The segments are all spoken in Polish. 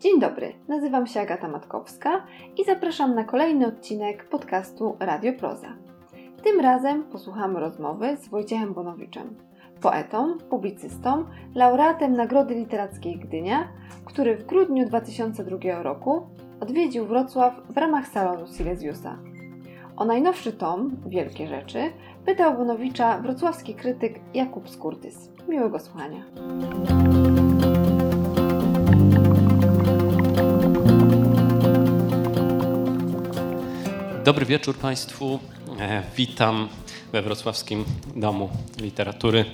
Dzień dobry, nazywam się Agata Matkowska i zapraszam na kolejny odcinek podcastu Radio Proza. Tym razem posłuchamy rozmowy z Wojciechem Bonowiczem, poetą, publicystą, laureatem Nagrody Literackiej Gdynia, który w grudniu 2002 roku odwiedził Wrocław w ramach salonu Silesiusa. O najnowszy tom, Wielkie Rzeczy, pytał Bonowicza wrocławski krytyk Jakub Skurtys. Miłego słuchania. Dobry wieczór Państwu. E, witam we Wrocławskim Domu Literatury.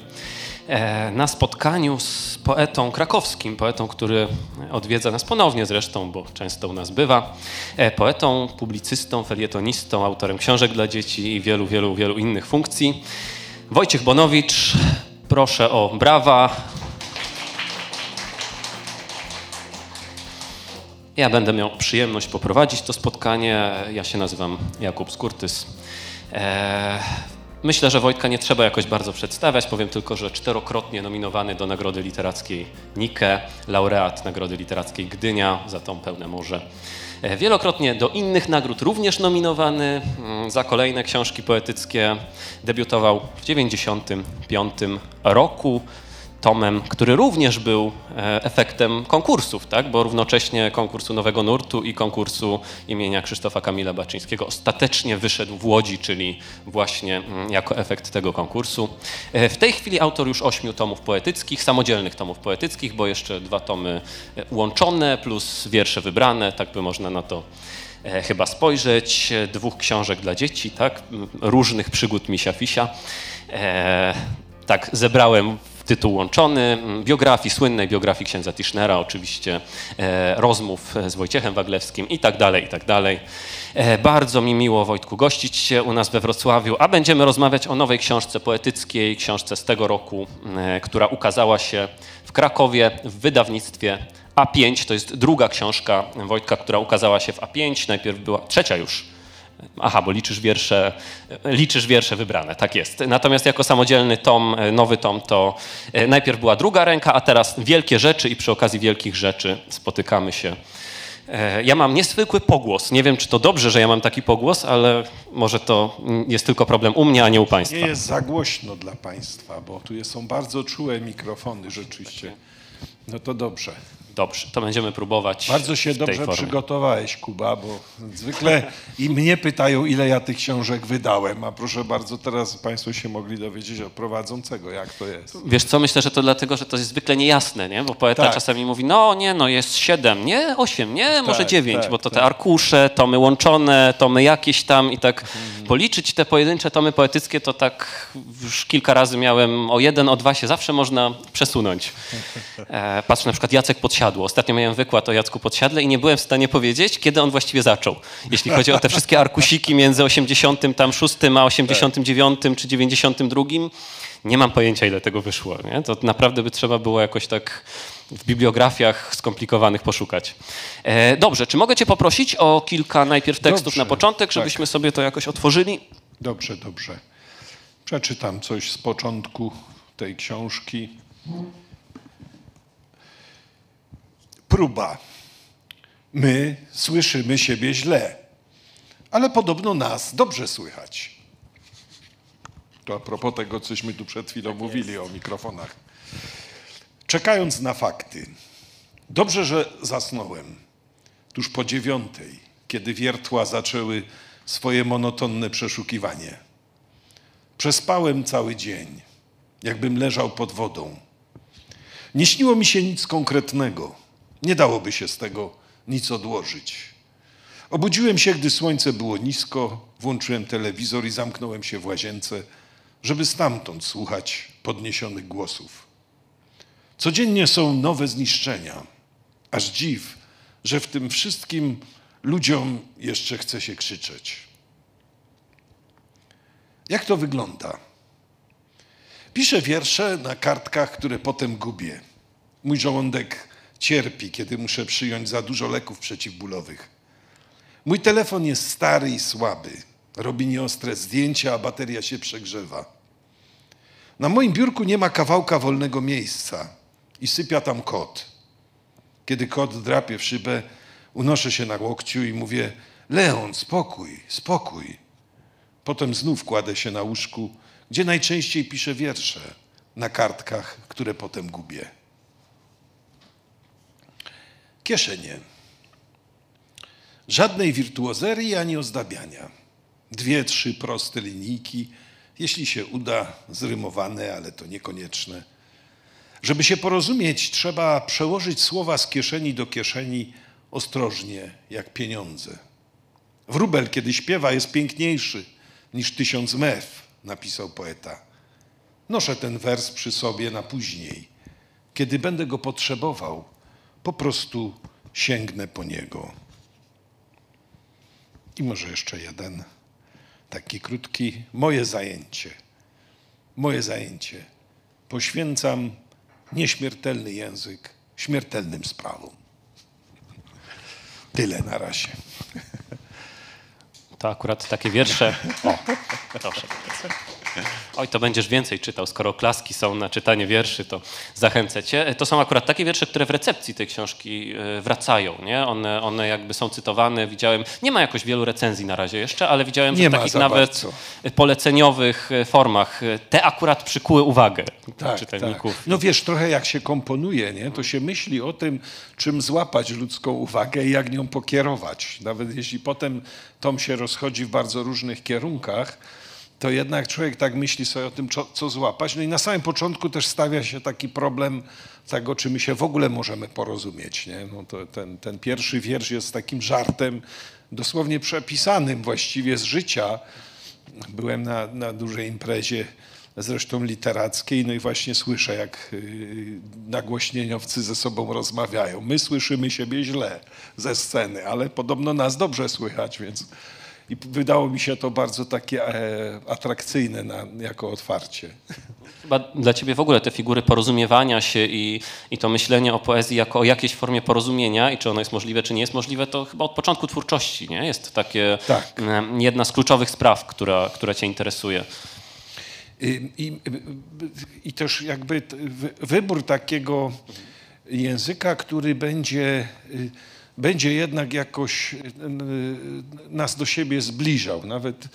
E, na spotkaniu z poetą krakowskim, poetą, który odwiedza nas ponownie zresztą, bo często u nas bywa, e, poetą, publicystą, felietonistą, autorem książek dla dzieci i wielu, wielu, wielu innych funkcji. Wojciech Bonowicz, proszę o brawa. Ja będę miał przyjemność poprowadzić to spotkanie. Ja się nazywam Jakub Skurtys. Eee, myślę, że Wojtka nie trzeba jakoś bardzo przedstawiać. Powiem tylko, że czterokrotnie nominowany do Nagrody Literackiej Nike, laureat Nagrody Literackiej Gdynia za tą pełne morze. Eee, wielokrotnie do innych nagród również nominowany mm, za kolejne książki poetyckie. Debiutował w 1995 roku tomem, który również był e, efektem konkursów, tak? bo równocześnie konkursu Nowego Nurtu i konkursu imienia Krzysztofa Kamila Baczyńskiego ostatecznie wyszedł w Łodzi, czyli właśnie mm, jako efekt tego konkursu. E, w tej chwili autor już ośmiu tomów poetyckich, samodzielnych tomów poetyckich, bo jeszcze dwa tomy e, łączone plus wiersze wybrane, tak by można na to chyba spojrzeć. Dwóch książek dla dzieci, tak? różnych przygód Misia Fisia. tak, zebrałem tytuł łączony, biografii, słynnej biografii księdza Tischnera, oczywiście e, rozmów z Wojciechem Waglewskim i tak dalej, i tak dalej. E, bardzo mi miło, Wojtku, gościć się u nas we Wrocławiu, a będziemy rozmawiać o nowej książce poetyckiej, książce z tego roku, e, która ukazała się w Krakowie w wydawnictwie A5. To jest druga książka Wojtka, która ukazała się w A5. Najpierw była trzecia już Aha, bo liczysz wiersze, liczysz wiersze wybrane, tak jest. Natomiast jako samodzielny tom, nowy tom, to e, najpierw była druga ręka, a teraz wielkie rzeczy i przy okazji wielkich rzeczy spotykamy się. E, ja mam niezwykły pogłos. Nie wiem, czy to dobrze, że ja mam taki pogłos, ale może to jest tylko problem u mnie, a nie u Państwa. Nie jest za głośno dla Państwa, bo tu są bardzo czułe mikrofony rzeczywiście. No to dobrze. Dobrze, to będziemy próbować. Bardzo się dobrze formie. przygotowałeś, Kuba, bo zwykle i mnie pytają, ile ja tych książek wydałem, a proszę bardzo, teraz Państwo się mogli dowiedzieć od prowadzącego, jak to jest. Wiesz co, myślę, że to dlatego, że to jest zwykle niejasne, nie? bo poeta tak. czasami mówi, no nie, no jest siedem, nie, osiem, nie, może tak, dziewięć, tak, bo to te tak. arkusze, tomy łączone, tomy jakieś tam i tak mhm. policzyć te pojedyncze tomy poetyckie, to tak już kilka razy miałem o jeden, o dwa się zawsze można przesunąć. E, patrz na przykład Jacek Podsiadły, Podsiadło. Ostatnio miałem wykład o Jacku Podsiadle i nie byłem w stanie powiedzieć, kiedy on właściwie zaczął. Jeśli chodzi o te wszystkie arkusiki między 86 a 89 czy 92, nie mam pojęcia, ile tego wyszło. Nie? To naprawdę by trzeba było jakoś tak w bibliografiach skomplikowanych poszukać. E, dobrze, czy mogę cię poprosić o kilka najpierw tekstów dobrze, na początek, żebyśmy tak. sobie to jakoś otworzyli? Dobrze, dobrze. Przeczytam coś z początku tej książki. Próba. My słyszymy siebie źle, ale podobno nas dobrze słychać. To a propos tego, cośmy tu przed chwilą tak mówili o mikrofonach. Czekając na fakty, dobrze, że zasnąłem tuż po dziewiątej, kiedy wiertła zaczęły swoje monotonne przeszukiwanie. Przespałem cały dzień, jakbym leżał pod wodą. Nie śniło mi się nic konkretnego nie dałoby się z tego nic odłożyć. Obudziłem się, gdy słońce było nisko, włączyłem telewizor i zamknąłem się w łazience, żeby stamtąd słuchać podniesionych głosów. Codziennie są nowe zniszczenia. Aż dziw, że w tym wszystkim ludziom jeszcze chce się krzyczeć. Jak to wygląda? Piszę wiersze na kartkach, które potem gubię. Mój żołądek cierpi, kiedy muszę przyjąć za dużo leków przeciwbólowych. Mój telefon jest stary i słaby. Robi nieostre zdjęcia, a bateria się przegrzewa. Na moim biurku nie ma kawałka wolnego miejsca i sypia tam kot. Kiedy kot drapie w szybę, unoszę się na łokciu i mówię: Leon, spokój, spokój. Potem znów kładę się na łóżku, gdzie najczęściej piszę wiersze na kartkach, które potem gubię. Kieszenie. Żadnej wirtuozerii ani ozdabiania. Dwie, trzy proste linijki, jeśli się uda, zrymowane, ale to niekonieczne. Żeby się porozumieć, trzeba przełożyć słowa z kieszeni do kieszeni ostrożnie, jak pieniądze. Wróbel, kiedy śpiewa, jest piękniejszy niż tysiąc mew, napisał poeta. Noszę ten wers przy sobie na później. Kiedy będę go potrzebował, po prostu sięgnę po niego. I może jeszcze jeden taki krótki, moje zajęcie. Moje zajęcie. Poświęcam nieśmiertelny język śmiertelnym sprawom. Tyle na razie. To akurat takie wiersze. O, proszę. Oj, to będziesz więcej czytał. Skoro klaski są na czytanie wierszy, to zachęcę cię. To są akurat takie wiersze, które w recepcji tej książki e, wracają. Nie? One, one jakby są cytowane. Widziałem, nie ma jakoś wielu recenzji na razie jeszcze, ale widziałem, że Nie w takich nawet bardzo. poleceniowych e, formach e, te akurat przykuły uwagę Tak, czytelników. Tak. No wiesz, trochę jak się komponuje, nie, to się myśli o tym, czym złapać ludzką uwagę i jak nią pokierować. Nawet jeśli potem tom się rozchodzi w bardzo różnych kierunkach, to jednak człowiek tak myśli sobie o tym, co, co złapać. No i na samym początku też stawia się taki problem tego, czy my się w ogóle możemy porozumieć. Nie? No to ten, ten pierwszy wiersz jest takim żartem, dosłownie przepisanym właściwie z życia. Byłem na, na dużej imprezie, zresztą literackiej, no i właśnie słyszę, jak yy, nagłośnieniowcy ze sobą rozmawiają. My słyszymy siebie źle ze sceny, ale podobno nas dobrze słychać, więc i wydało mi się to bardzo takie e, atrakcyjne na, jako otwarcie. Chyba dla ciebie w ogóle te figury porozumiewania się i, i to myślenie o poezji jako o jakiejś formie porozumienia i czy ono jest możliwe, czy nie jest możliwe, to chyba od początku twórczości nie? jest takie Tak. em, jedna z kluczowych spraw, która, która cię interesuje. I, i, I też jakby wybór takiego języka, który będzie, y, będzie jednak jakoś y, y, nas do siebie zbliżał. Nawet,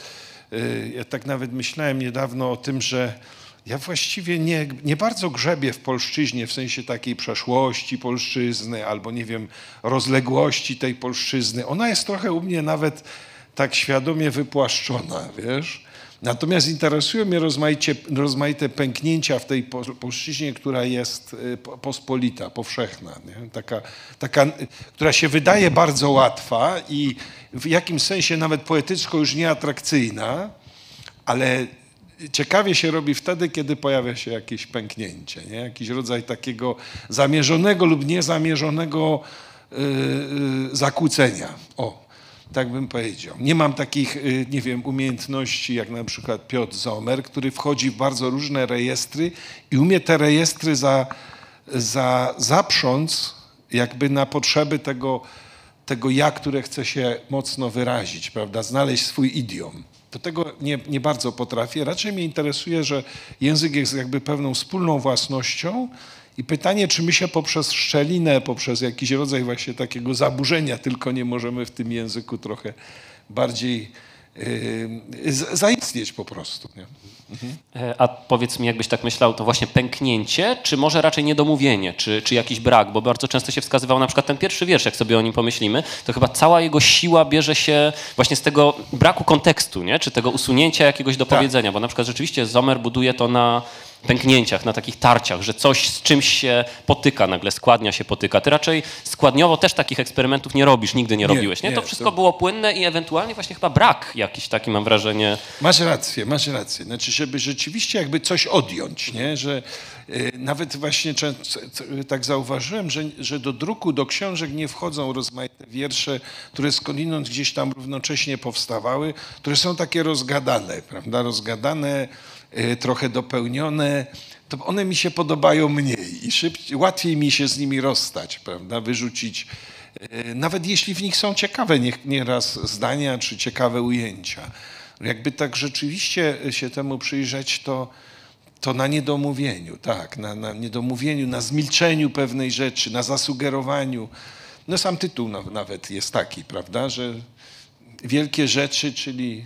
y, ja tak nawet myślałem niedawno o tym, że ja właściwie nie, nie bardzo grzebię w polszczyźnie w sensie takiej przeszłości polszczyzny albo nie wiem, rozległości tej polszczyzny. Ona jest trochę u mnie nawet tak świadomie wypłaszczona, wiesz? Natomiast interesują mnie rozmaite pęknięcia w tej po- polszczyźnie, która jest y, po- pospolita, powszechna, nie? Taka, taka, która się wydaje bardzo łatwa i w jakimś sensie nawet poetycko już nieatrakcyjna, ale ciekawie się robi wtedy, kiedy pojawia się jakieś pęknięcie, nie? jakiś rodzaj takiego zamierzonego lub niezamierzonego yy, zakłócenia. O, tak bym powiedział. Nie mam takich, yy, nie wiem, umiejętności jak na przykład Piotr Zomer, który wchodzi w bardzo różne rejestry i umie te rejestry za, za, zaprząc jakby na potrzeby tego, tego ja, które chce się mocno wyrazić, prawda? Znaleźć swój idiom. Do tego nie, nie bardzo potrafię. Raczej mnie interesuje, że język jest jakby pewną wspólną własnością i pytanie, czy my się poprzez szczelinę, poprzez jakiś rodzaj właśnie takiego zaburzenia tylko nie możemy w tym języku trochę bardziej yy, zaistnieć po prostu. Nie? E, A powiedz mi, jakbyś tak myślał, to właśnie pęknięcie, czy może raczej niedomówienie, czy, czy jakiś brak? Bo bardzo często się wskazywał na przykład ten pierwszy wiersz, jak sobie o nim pomyślimy, to chyba cała jego siła bierze się właśnie z tego braku kontekstu, nie? czy tego usunięcia jakiegoś do Tak. bo na przykład rzeczywiście Zomer buduje to na pęknięciach, na takich tarciach, że coś z czymś się potyka, nagle składnia się potyka. Ty raczej składniowo też takich eksperymentów nie robisz, nigdy nie, Nie, robiłeś, nie? nie, To wszystko to- było płynne i ewentualnie właśnie chyba brak jakiś taki, mam wrażenie, Masz rację, masz rację. Znaczy, żeby rzeczywiście jakby coś odjąć, nie? że y, nawet właśnie tak zauważyłem, że, że do druku, do książek nie wchodzą rozmaite wiersze, które skądinąd gdzieś tam równocześnie powstawały, które są takie rozgadane, prawda? Rozgadane, trochę dopełnione. To one mi się podobają mniej i szybciej, łatwiej mi się z nimi rozstać, prawda? Wyrzucić E, Nawet jeśli w nich są ciekawe nie- nieraz zdania czy ciekawe ujęcia. Jakby tak rzeczywiście się temu przyjrzeć, to, to na niedomówieniu, tak, na, na niedomówieniu, na zmilczeniu pewnej rzeczy, na zasugerowaniu. No sam tytuł nawet jest taki, prawda, że wielkie rzeczy, czyli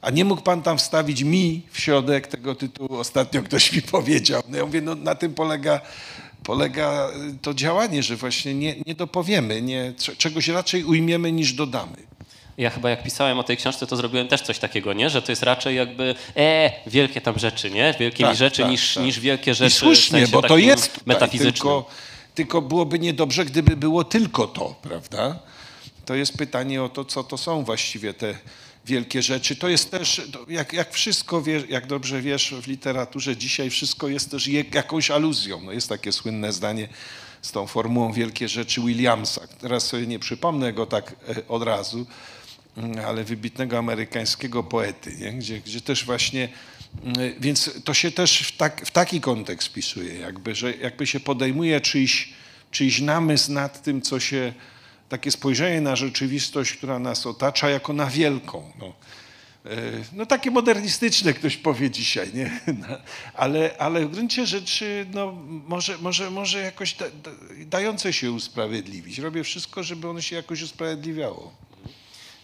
a nie mógł pan tam wstawić mi w środek tego tytułu? Ostatnio ktoś mi powiedział. No ja mówię, no na tym polega, polega to działanie, że właśnie nie, nie dopowiemy, nie, czegoś raczej ujmiemy niż dodamy. Ja chyba jak pisałem o tej książce, to zrobiłem też coś takiego, nie? że to jest raczej jakby e, wielkie tam rzeczy, nie? Wielkie tak, rzeczy tak, niż, tak. niż wielkie rzeczy. I słusznie, w sensie bo to jest tutaj, metafizycznym. Tylko, tylko byłoby niedobrze, gdyby było tylko to, prawda? To jest pytanie o to, co to są właściwie te wielkie rzeczy. To jest też, jak, jak wszystko, wie, jak dobrze wiesz w literaturze dzisiaj, wszystko jest też jakąś aluzją. No jest takie słynne zdanie z tą formułą wielkie rzeczy Williamsa. Teraz sobie nie przypomnę go tak e, od razu, mm, ale wybitnego amerykańskiego poety, nie? Gdzie, gdzie też właśnie, mm, więc to się też w, tak, w taki kontekst pisuje, jakby, że jakby się podejmuje czyjś, czyjś namysł nad tym, co się takie spojrzenie na rzeczywistość, która nas otacza, jako na wielką. No, e, no takie modernistyczne ktoś powie dzisiaj, nie? No, ale, ale w gruncie rzeczy no, może, może, może jakoś da, da, dające się usprawiedliwić. Robię wszystko, żeby ono się jakoś usprawiedliwiało.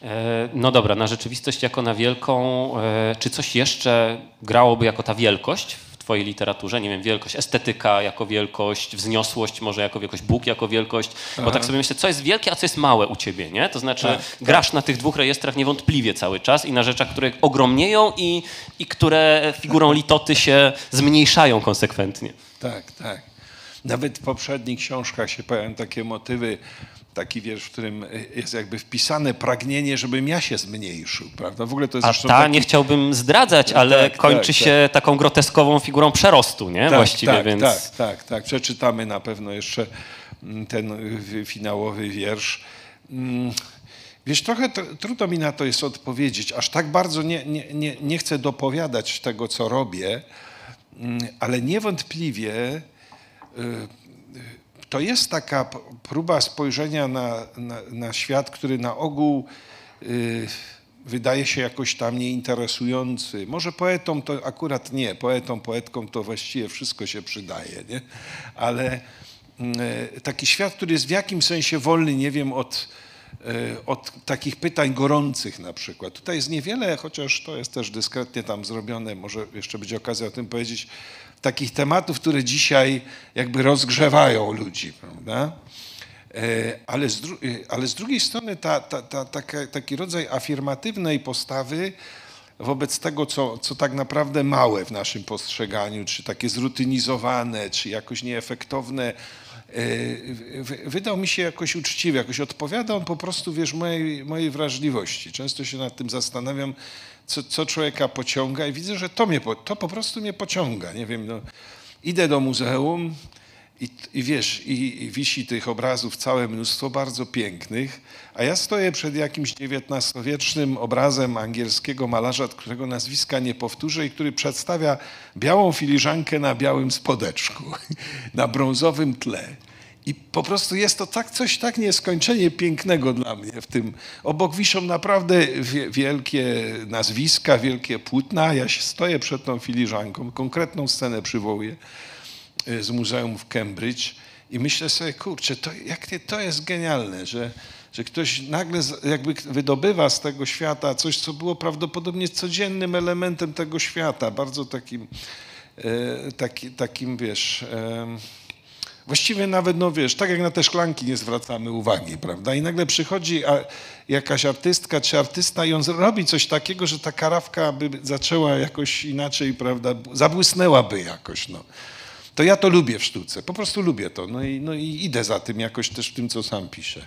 E, no dobra, na rzeczywistość jako na wielką, e, czy coś jeszcze grałoby jako ta wielkość twojej literaturze, nie wiem, wielkość, estetyka jako wielkość, wzniosłość może jako wielkość, Bóg jako wielkość, Aha. bo tak sobie myślę, co jest wielkie, a co jest małe u ciebie, nie? To znaczy tak, grasz tak. na tych dwóch rejestrach niewątpliwie cały czas i na rzeczach, które ogromnieją i, i które figurą litoty się zmniejszają konsekwentnie. Tak, tak. Nawet w poprzednich książkach się pojawiają takie motywy, taki wiersz, w którym jest jakby wpisane pragnienie, żebym ja się zmniejszył, prawda? W ogóle to jest Aż ta taki... nie chciałbym zdradzać, tak, ale tak, kończy tak, się tak. taką groteskową figurą przerostu, nie? Tak, Właściwie, tak, więc... Tak, tak, tak. Przeczytamy na pewno jeszcze mm, ten finałowy wiersz. Mm, wiesz, trochę trudno mi na to jest odpowiedzieć. Aż tak bardzo nie, nie, nie, nie chcę dopowiadać tego, co robię, mm, ale niewątpliwie y, to jest taka próba spojrzenia na, na, na świat, który na ogół y, wydaje się jakoś tam nieinteresujący. Może poetom to akurat nie, poetom, poetkom to właściwie wszystko się przydaje, nie? ale y, taki świat, który jest w jakimś sensie wolny, nie wiem, od, y, od takich pytań gorących na przykład. Tutaj jest niewiele, chociaż to jest też dyskretnie tam zrobione, może jeszcze będzie okazja o tym powiedzieć, takich tematów, które dzisiaj jakby rozgrzewają ludzi, prawda? E, ale z, e, ale z drugiej strony ta, ta, ta, taka, taki rodzaj afirmatywnej postawy wobec tego, co, co tak naprawdę małe w naszym postrzeganiu, czy takie zrutynizowane, czy jakoś nieefektowne, e, wydał mi się jakoś uczciwy, jakoś odpowiada on po prostu, wiesz, mojej, mojej wrażliwości. Często się nad tym zastanawiam, co, co człowieka pociąga i widzę, że to, mnie, to po prostu mnie pociąga. Nie wiem, no, idę do muzeum i, i wiesz, i, i wisi tych obrazów całe mnóstwo, bardzo pięknych, a ja stoję przed jakimś XIX-wiecznym obrazem angielskiego malarza, którego nazwiska nie powtórzę i który przedstawia białą filiżankę na białym spodeczku, na brązowym tle. I po prostu jest to tak, coś tak nieskończenie pięknego dla mnie w tym. Obok wiszą naprawdę wielkie nazwiska, wielkie płótna. Ja się stoję przed tą filiżanką, konkretną scenę przywołuję y, z Muzeum w Cambridge i myślę sobie, kurczę, to, jak to jest genialne, że, że ktoś nagle jakby wydobywa z tego świata coś, co było prawdopodobnie codziennym elementem tego świata, bardzo takim, e, taki, takim wiesz... Właściwie nawet, no wiesz, tak jak na te szklanki nie zwracamy uwagi, prawda? I nagle przychodzi jakaś artystka czy artysta i on robi coś takiego, że ta karawka by zaczęła jakoś inaczej, prawda? Zabłysnęłaby jakoś, no. To ja to lubię w sztuce, po prostu lubię to. No i, no i idę za tym jakoś też w tym, co sam piszę.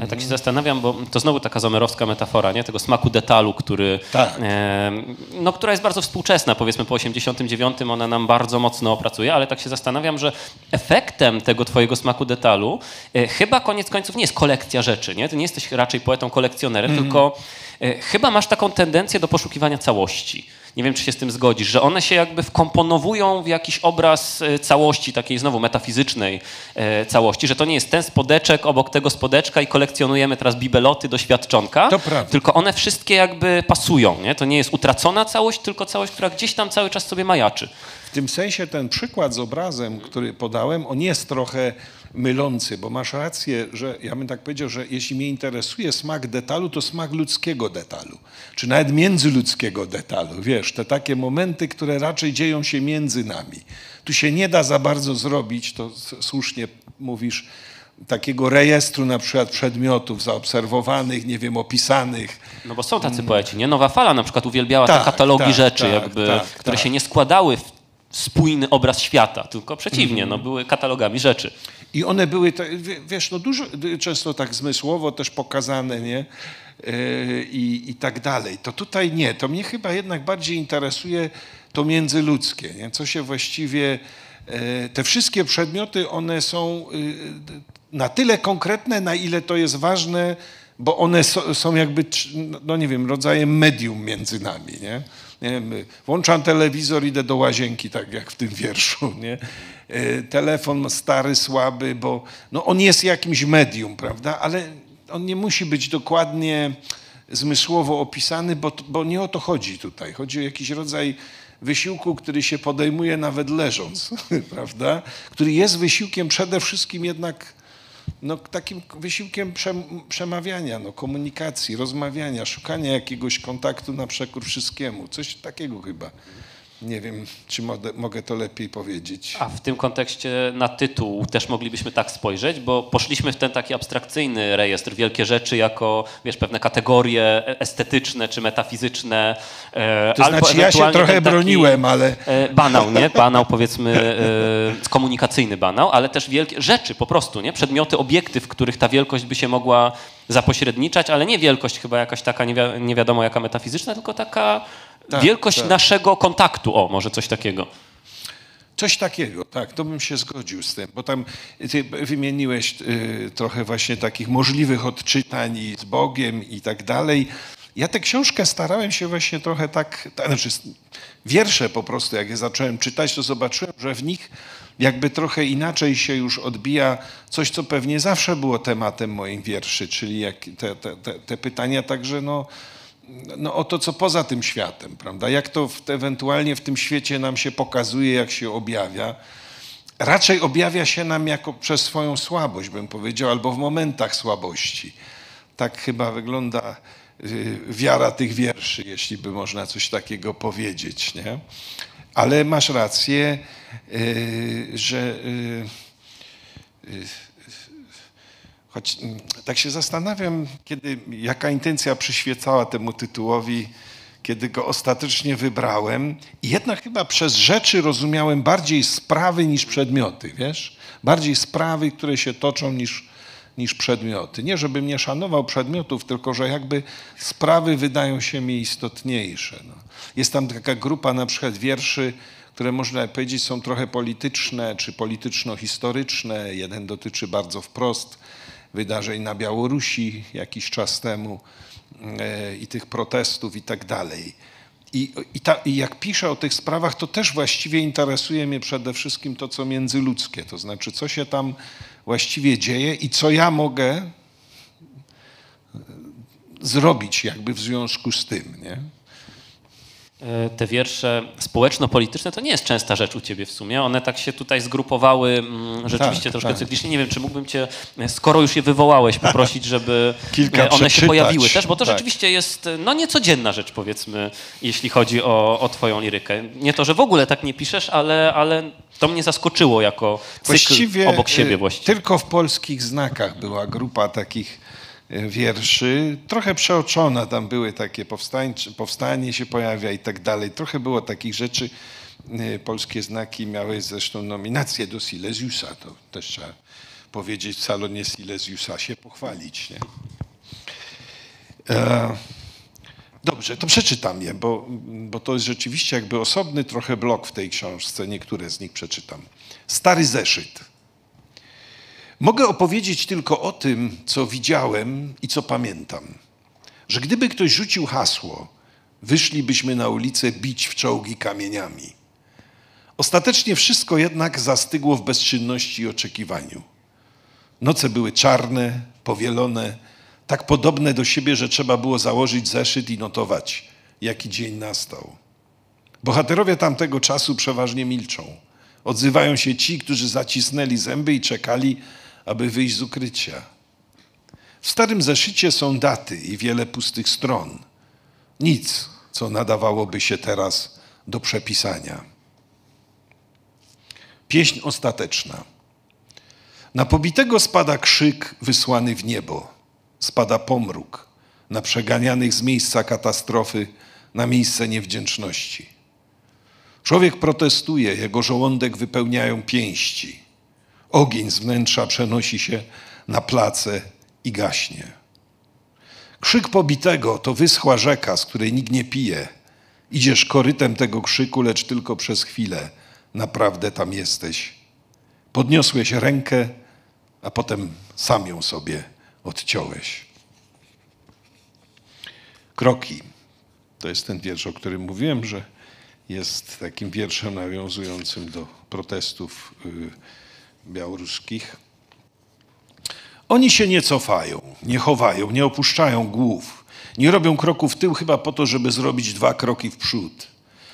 Ja tak się zastanawiam, bo to znowu taka zomerowska metafora, nie? tego smaku detalu, który, tak. e, no, która jest bardzo współczesna. Powiedzmy po 89 ona nam bardzo mocno opracuje, ale tak się zastanawiam, że efektem tego twojego smaku detalu e, chyba koniec końców nie jest kolekcja rzeczy. Nie? Ty nie jesteś raczej poetą kolekcjonerem, mm. tylko e, chyba masz taką tendencję do poszukiwania całości. Nie wiem, czy się z tym zgodzisz, że one się jakby wkomponowują w jakiś obraz e, całości, takiej znowu metafizycznej e, całości, że to nie jest ten spodeczek obok tego spodeczka i kolekcjonujemy teraz bibeloty doświadczonka, To prawda. tylko one wszystkie jakby pasują, nie? To nie jest utracona całość, tylko całość, która gdzieś tam cały czas sobie majaczy. W tym sensie ten przykład z obrazem, który podałem, on jest trochę mylący, bo masz rację, że ja bym tak powiedział, że jeśli mnie interesuje smak detalu, to smak ludzkiego detalu, czy nawet międzyludzkiego detalu. Wiesz, te takie momenty, które raczej dzieją się między nami. Tu się nie da za bardzo zrobić, to słusznie mówisz, takiego rejestru na przykład przedmiotów zaobserwowanych, nie wiem, opisanych. No bo są tacy poeci, nie? Nowa Fala na przykład uwielbiała te Tak, katalogi tak, rzeczy, tak, jakby, tak, które tak. się nie składały w spójny obraz świata, tylko przeciwnie, Mhm. no, były katalogami rzeczy. I one były, wie- wiesz, no dużo, często tak zmysłowo też pokazane, nie? Yy, I, I tak dalej. To tutaj nie. To mnie chyba jednak bardziej interesuje to międzyludzkie, nie? Co się właściwie... yy, Te wszystkie przedmioty, one są yy, na tyle konkretne, na ile to jest ważne, bo one są jakby, trz- no nie wiem, rodzajem medium między nami, nie? Nie wiem, włączam telewizor, idę do łazienki, tak jak w tym wierszu, nie? E, Telefon stary, słaby, bo no on jest jakimś medium, prawda? Ale on nie musi być dokładnie zmysłowo opisany, bo, bo nie o to chodzi tutaj. Chodzi o jakiś rodzaj wysiłku, który się podejmuje nawet leżąc, prawda? Który jest wysiłkiem przede wszystkim jednak no, takim wysiłkiem przem- przemawiania, no, komunikacji, rozmawiania, szukania jakiegoś kontaktu na przekór wszystkiemu. Coś takiego chyba. Nie wiem, czy mogę, to lepiej powiedzieć. A w tym kontekście na tytuł też moglibyśmy tak spojrzeć, bo poszliśmy w ten taki abstrakcyjny rejestr, wielkie rzeczy jako, wiesz, pewne kategorie estetyczne czy metafizyczne. e, To albo znaczy, ja się trochę broniłem, ale e, Banał, nie? Banał, powiedzmy, e, komunikacyjny banał, ale też wielkie rzeczy po prostu, nie? Przedmioty, obiekty, w których ta wielkość by się mogła zapośredniczać, ale nie wielkość chyba jakaś taka nie, wi- nie wiadomo jaka metafizyczna, tylko taka Tak, wielkość tak. naszego kontaktu, o, może coś takiego. Coś takiego, tak, to bym się zgodził z tym, bo tam ty wymieniłeś y, trochę właśnie takich możliwych odczytań z Bogiem i tak dalej. Ja tę książkę starałem się właśnie trochę tak, ta- znaczy wiersze po prostu, jak je zacząłem czytać, to zobaczyłem, że w nich jakby trochę inaczej się już odbija coś, co pewnie zawsze było tematem moich wierszy, czyli jak te, te, te, te pytania także no, no, o to, co poza tym światem, prawda? Jak to w, ewentualnie w tym świecie nam się pokazuje, jak się objawia. Raczej objawia się nam jako przez swoją słabość, bym powiedział, albo w momentach słabości. Tak chyba wygląda y, wiara tych wierszy, jeśli by można coś takiego powiedzieć, nie? Ale masz rację, y, że y, Choć mm, tak się zastanawiam, kiedy, jaka intencja przyświecała temu tytułowi, kiedy go ostatecznie wybrałem. I jednak chyba przez rzeczy rozumiałem bardziej sprawy niż przedmioty, wiesz? Bardziej sprawy, które się toczą niż, niż przedmioty. Nie, żebym nie szanował przedmiotów, tylko że jakby sprawy wydają się mi istotniejsze. No. Jest tam taka grupa na przykład wierszy, które można powiedzieć są trochę polityczne czy polityczno-historyczne. Jeden dotyczy bardzo wprost wydarzeń na Białorusi jakiś czas temu e, i tych protestów i tak dalej. I, i, ta, I jak piszę o tych sprawach, to też właściwie interesuje mnie przede wszystkim to, co międzyludzkie, to znaczy, co się tam właściwie dzieje i co ja mogę e, zrobić jakby w związku z tym, nie? E, Te wiersze społeczno-polityczne to nie jest częsta rzecz u ciebie w sumie. One tak się tutaj zgrupowały mm, rzeczywiście Tak, troszkę tak. cyklicznie. Nie wiem, czy mógłbym cię, e, skoro już je wywołałeś, poprosić, żeby Kilka e, one się pojawiły też, bo to Tak. rzeczywiście jest no, niecodzienna rzecz, powiedzmy, jeśli chodzi o, o twoją lirykę. Nie to, że w ogóle tak nie piszesz, ale, ale to mnie zaskoczyło jako cykl Właściwie obok siebie y, właściwie. Tylko w polskich znakach była grupa takich wierszy, trochę przeoczona, tam były takie powstanie się pojawia i tak dalej. Trochę było takich rzeczy. Y, Polskie znaki miały zresztą nominację do Silesiusa, to też trzeba powiedzieć w salonie Silesiusa się pochwalić. Nie? E, Dobrze, to przeczytam je, bo, bo to jest rzeczywiście jakby osobny trochę blok w tej książce. Niektóre z nich przeczytam. Stary zeszyt. Mogę opowiedzieć tylko o tym, co widziałem i co pamiętam. Że gdyby ktoś rzucił hasło wyszlibyśmy na ulicę bić w czołgi kamieniami. Ostatecznie wszystko jednak zastygło w bezczynności i oczekiwaniu. Noce były czarne, powielone, tak podobne do siebie, że trzeba było założyć zeszyt i notować, jaki dzień nastał. Bohaterowie tamtego czasu przeważnie milczą. Odzywają się ci, którzy zacisnęli zęby i czekali, aby wyjść z ukrycia. W starym zeszycie są daty i wiele pustych stron. Nic, co nadawałoby się teraz do przepisania. Pieśń ostateczna. Na pobitego spada krzyk wysłany w niebo, spada pomruk na przeganianych z miejsca katastrofy na miejsce niewdzięczności. Człowiek protestuje, jego żołądek wypełniają pięści. Ogień z wnętrza przenosi się na place i gaśnie. Krzyk pobitego to wyschła rzeka, z której nikt nie pije. Idziesz korytem tego krzyku, lecz tylko przez chwilę. Naprawdę tam jesteś. Podniosłeś rękę, a potem sam ją sobie odciąłeś. Kroki. To jest ten wiersz, o którym mówiłem, że jest takim wierszem nawiązującym do protestów y, białoruskich. Oni się nie cofają, nie chowają, nie opuszczają głów, nie robią kroku w tył chyba po to, żeby zrobić dwa kroki w przód.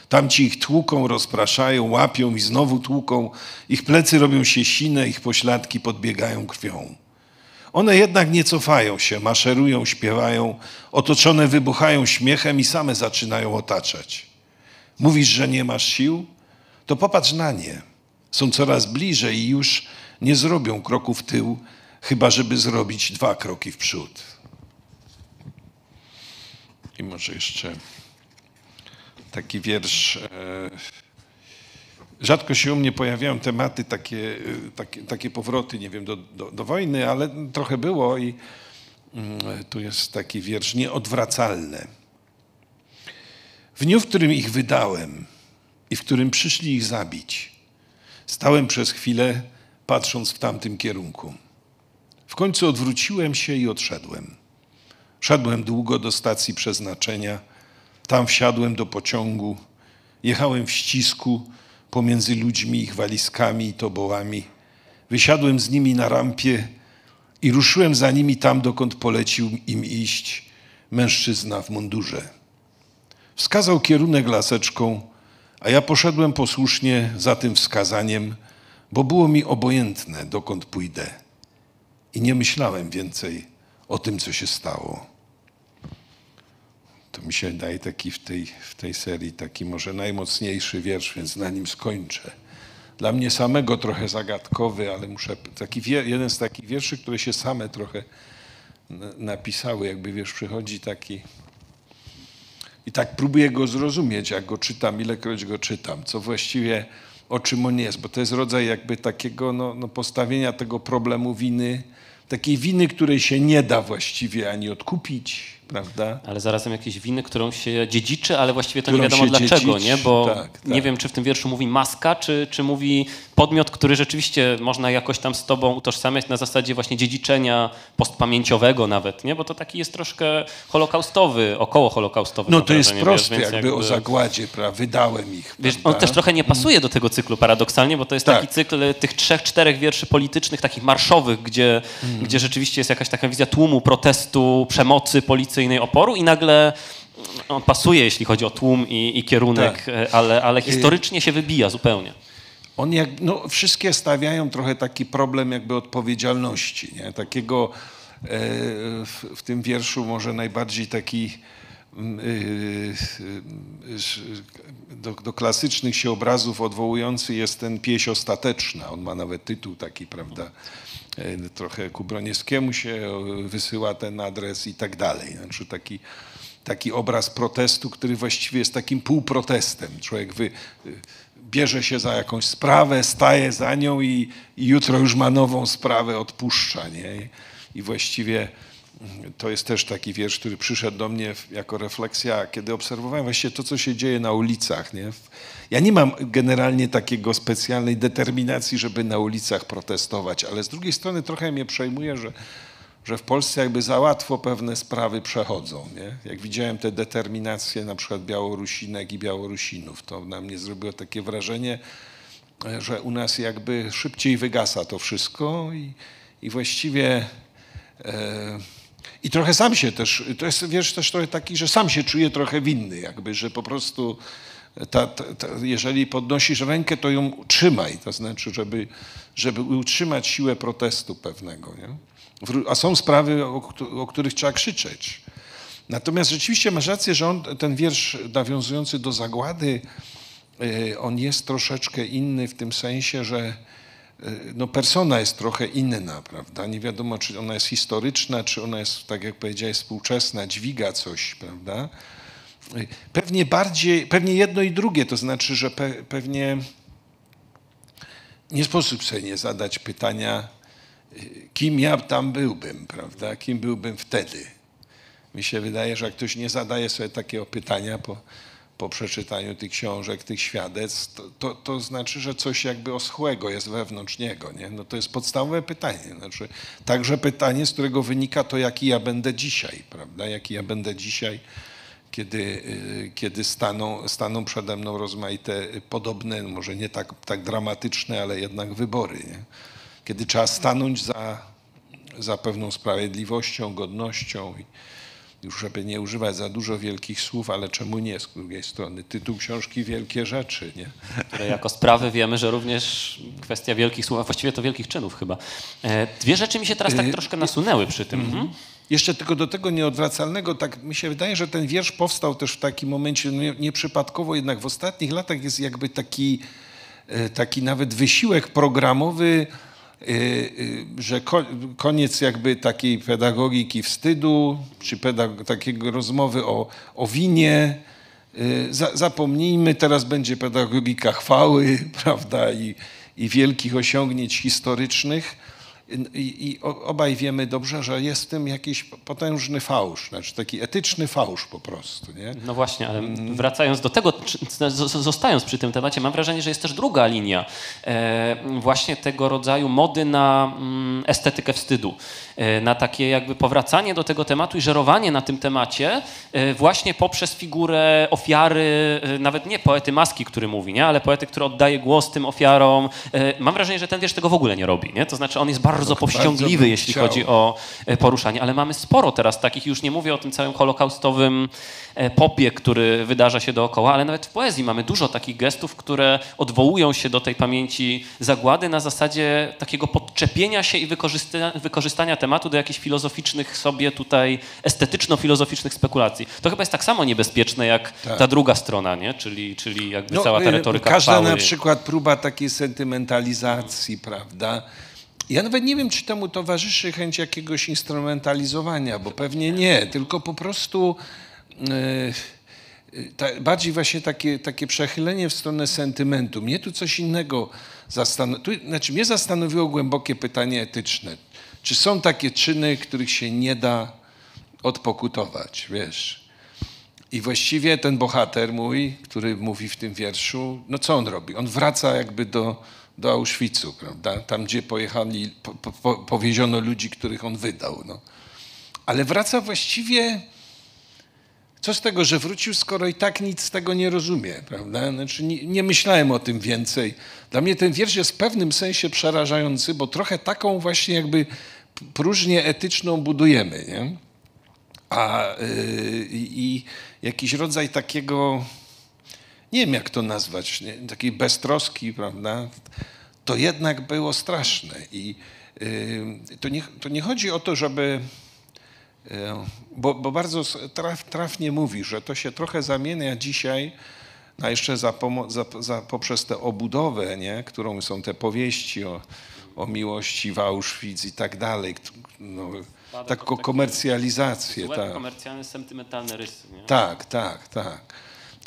Tamci ich tłuką, rozpraszają, łapią i znowu tłuką. Ich plecy robią się sine, ich pośladki podbiegają krwią. One jednak nie cofają się, maszerują, śpiewają, otoczone wybuchają śmiechem i same zaczynają otaczać. Mówisz, że nie masz sił? To popatrz na nie. Są coraz bliżej i już nie zrobią kroku w tył, chyba żeby zrobić dwa kroki w przód. I może jeszcze taki wiersz. E, rzadko się u mnie pojawiają tematy, takie, e, takie, takie powroty, nie wiem, do, do, do wojny, ale trochę było i mm, tu jest taki wiersz nieodwracalny. W dniu, w którym ich wydałem i w którym przyszli ich zabić, stałem przez chwilę, patrząc w tamtym kierunku. W końcu odwróciłem się i odszedłem. Szedłem długo do stacji przeznaczenia, tam wsiadłem do pociągu, jechałem w ścisku pomiędzy ludźmi, ich walizkami i tobołami. Wysiadłem z nimi na rampie i ruszyłem za nimi tam, dokąd polecił im iść mężczyzna w mundurze. Wskazał kierunek laseczką, a ja poszedłem posłusznie za tym wskazaniem, bo było mi obojętne, dokąd pójdę. I nie myślałem więcej o tym, co się stało. To mi się daje taki w tej, w tej serii taki może najmocniejszy wiersz, więc na nim skończę. Dla mnie samego trochę zagadkowy, ale muszę. Taki jeden z takich wierszy, które się same trochę napisały, jakby wiesz, przychodzi taki. I tak próbuję go zrozumieć, jak go czytam, ilekroć go czytam, co właściwie o czym on jest, bo to jest rodzaj jakby takiego no, no postawienia tego problemu winy, takiej winy, której się nie da właściwie ani odkupić, prawda? Ale zarazem jakieś winy, którą się dziedziczy, ale właściwie to nie wiadomo dlaczego, dziedziczy. nie? Bo tak, tak. nie wiem, czy w tym wierszu mówi maska, czy, czy mówi podmiot, który rzeczywiście można jakoś tam z tobą utożsamiać na zasadzie właśnie dziedziczenia postpamięciowego nawet, nie? Bo to taki jest troszkę holokaustowy, około holokaustowy. No to jest proste, jakby, jakby, o zagładzie, prawda? Wydałem ich. Wiesz, on też trochę nie pasuje do tego cyklu paradoksalnie, bo to jest tak. taki cykl tych trzech, czterech wierszy politycznych, takich marszowych, gdzie, hmm. gdzie rzeczywiście jest jakaś taka wizja tłumu, protestu, przemocy policyjnej, oporu i nagle on pasuje, jeśli chodzi o tłum i, i kierunek, tak. E, ale, ale historycznie się wybija zupełnie. On jak, no, wszystkie stawiają trochę taki problem jakby odpowiedzialności, nie? takiego e, w, w, tym wierszu może najbardziej taki mm, e, e, do, do, klasycznych się obrazów odwołujący jest ten pieśń ostateczna. On ma nawet tytuł taki, prawda, trochę ku Broniewskiemu się wysyła ten adres i tak dalej. Znaczy taki, taki obraz protestu, który właściwie jest takim półprotestem. Człowiek wy, bierze się za jakąś sprawę, staje za nią i, i jutro już ma nową sprawę, odpuszcza. Nie? I właściwie mm, to jest też taki wiersz, który przyszedł do mnie jako refleksja, kiedy obserwowałem właściwie to, co się dzieje na ulicach. Nie? Ja nie mam generalnie takiego specjalnej determinacji, żeby na ulicach protestować, ale z drugiej strony trochę mnie przejmuje, że, że w Polsce jakby za łatwo pewne sprawy przechodzą. Nie? Jak widziałem te determinacje na przykład Białorusinek i Białorusinów, to na mnie zrobiło takie wrażenie, że u nas jakby szybciej wygasa to wszystko i, i właściwie e, i trochę sam się też, to jest wiesz też trochę taki, że sam się czuję trochę winny jakby, że po prostu ta, ta, ta, jeżeli podnosisz rękę, to ją trzymaj, to znaczy, żeby, żeby utrzymać siłę protestu pewnego. Nie? A są sprawy, o, o których trzeba krzyczeć. Natomiast rzeczywiście masz rację, że on, ten wiersz nawiązujący do zagłady, y, on jest troszeczkę inny w tym sensie, że y, no persona jest trochę inna, prawda? Nie wiadomo, czy ona jest historyczna, czy ona jest, tak jak powiedziałeś, współczesna, dźwiga coś, prawda? Pewnie bardziej, pewnie jedno i drugie, to znaczy, że pe, pewnie nie sposób sobie nie zadać pytania, kim ja tam byłbym, prawda? Kim byłbym wtedy? Mi się wydaje, że jak ktoś nie zadaje sobie takiego pytania po, po przeczytaniu tych książek, tych świadectw, to, to, to, znaczy, że coś jakby oschłego jest wewnątrz niego. Nie? No to jest podstawowe pytanie. Znaczy, także pytanie, z którego wynika to, jaki ja będę dzisiaj, prawda? Jaki ja będę dzisiaj, kiedy, y, kiedy staną, staną przede mną rozmaite podobne, może nie tak, tak dramatyczne, ale jednak wybory. Nie? Kiedy trzeba stanąć za, za pewną sprawiedliwością, godnością i, już żeby nie używać za dużo wielkich słów, ale czemu nie z drugiej strony? Tytuł książki Wielkie Rzeczy, nie? Które jako sprawy wiemy, że również kwestia wielkich słów, a właściwie to wielkich czynów chyba. E, dwie rzeczy mi się teraz tak y, troszkę nasunęły przy tym. Mhm. Jeszcze tylko do tego nieodwracalnego, tak mi się wydaje, że ten wiersz powstał też w takim momencie no nieprzypadkowo, jednak w ostatnich latach jest jakby taki, e, taki nawet wysiłek programowy, Y, y, że koniec jakby takiej pedagogiki wstydu, czy pedag- takiego rozmowy o, o winie. Y, zapomnijmy, teraz będzie pedagogika chwały, prawda, i, i wielkich osiągnięć historycznych i, I, obaj wiemy dobrze, że jest w tym jakiś potężny fałsz, znaczy taki etyczny fałsz po prostu. Nie? No właśnie, ale wracając do tego, zostając przy tym temacie, mam wrażenie, że jest też druga linia e, właśnie tego rodzaju mody na mm, estetykę wstydu, na takie jakby powracanie do tego tematu i żerowanie na tym temacie e, właśnie poprzez figurę ofiary, nawet nie poety maski, który mówi, nie? ale poety, który oddaje głos tym ofiarom. Mam wrażenie, że ten wiersz tego w ogóle nie robi. Nie? To znaczy on jest bardzo no, powściągliwy, bardzo jeśli chodzi o e, poruszanie, ale mamy sporo teraz takich, już nie mówię o tym całym holokaustowym e, popie, który wydarza się dookoła, ale nawet w poezji mamy dużo takich gestów, które odwołują się do tej pamięci zagłady na zasadzie takiego podczepienia się i wykorzysta wykorzystania tematu do jakichś filozoficznych sobie tutaj, estetyczno-filozoficznych spekulacji. To chyba jest tak samo niebezpieczne jak tak. ta druga strona, nie? Czyli, czyli jakby no, cała ta y, retoryka Każda chwały. na przykład próba takiej sentymentalizacji, prawda? Ja nawet nie wiem, czy temu towarzyszy chęć jakiegoś instrumentalizowania, bo pewnie nie, tylko po prostu yy, ta, bardziej właśnie takie, takie przechylenie w stronę sentymentu. Mnie tu coś innego zastanowiło, znaczy mnie zastanowiło głębokie pytanie etyczne. Czy są takie czyny, których się nie da odpokutować, wiesz? I właściwie ten bohater mój, który mówi w tym wierszu, no co on robi? On wraca jakby do, do Auschwitzu, prawda? Tam, gdzie pojechali, po, po, powieziono ludzi, których on wydał. No. Ale wraca właściwie... Co z tego, że wrócił, skoro i tak nic z tego nie rozumie, prawda? Znaczy nie, nie, myślałem o tym więcej. Dla mnie ten wiersz jest w pewnym sensie przerażający, bo trochę taką właśnie jakby próżnię etyczną budujemy, nie? A yy, i jakiś rodzaj takiego nie wiem jak to nazwać, nie? takiej beztroski, prawda, to jednak było straszne. I yy, to, nie, to nie chodzi o to, żeby bo, bo, bardzo traf, trafnie mówi, że to się trochę zamienia dzisiaj, a jeszcze za, za, za, poprzez tę obudowę, nie? którą są te powieści o, o miłości w Auschwitz i tak dalej, no, taką komercjalizację. Złe, tak. komercjalne, sentymentalne rysy. Nie? Tak, tak, tak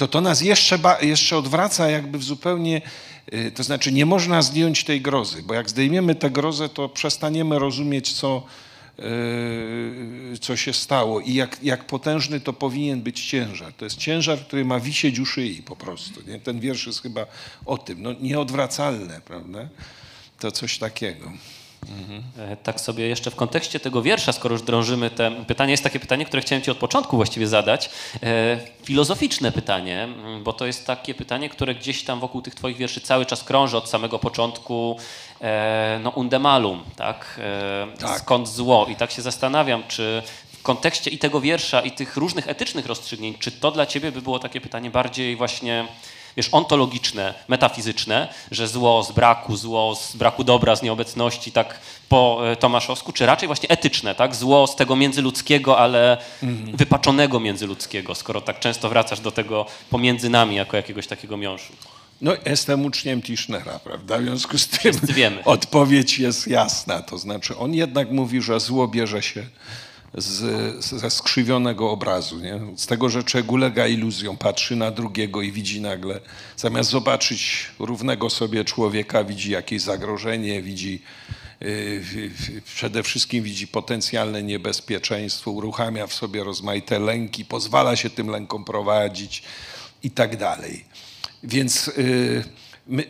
to to nas jeszcze, jeszcze odwraca jakby w zupełnie, y, to znaczy nie można zdjąć tej grozy, bo jak zdejmiemy tę grozę, to przestaniemy rozumieć, co, co się stało i jak, jak potężny to powinien być ciężar. To jest ciężar, który ma wisieć u szyi po prostu. Nie? Ten wiersz jest chyba o tym, no, nieodwracalne, prawda? To coś takiego. E, tak sobie jeszcze w kontekście tego wiersza, skoro już drążymy te pytanie, jest takie pytanie, które chciałem Ci od początku właściwie zadać. E, filozoficzne pytanie, mm, bo to jest takie pytanie, które gdzieś tam wokół tych Twoich wierszy cały czas krąży od samego początku. E, no, undemalum, tak? Tak. Skąd zło? I tak się zastanawiam, czy w kontekście i tego wiersza, i tych różnych etycznych rozstrzygnięć, czy to dla Ciebie by było takie pytanie bardziej właśnie wiesz, ontologiczne, metafizyczne, że zło z braku, zło z braku dobra, z nieobecności, tak po e, tomaszowsku, czy raczej właśnie etyczne, tak? Zło z tego międzyludzkiego, ale Mhm. wypaczonego międzyludzkiego, skoro tak często wracasz do tego pomiędzy nami jako jakiegoś takiego miąższu. No, jestem uczniem Tischnera, prawda? W związku z tym odpowiedź jest jasna. To znaczy, on jednak mówi, że zło bierze się z, ze skrzywionego obrazu, nie? z tego, że człowiek ulega iluzjom, patrzy na drugiego i widzi nagle, zamiast zobaczyć równego sobie człowieka, widzi jakieś zagrożenie, widzi yy, przede wszystkim widzi potencjalne niebezpieczeństwo, uruchamia w sobie rozmaite lęki, pozwala się tym lękom prowadzić i tak dalej. Więc y,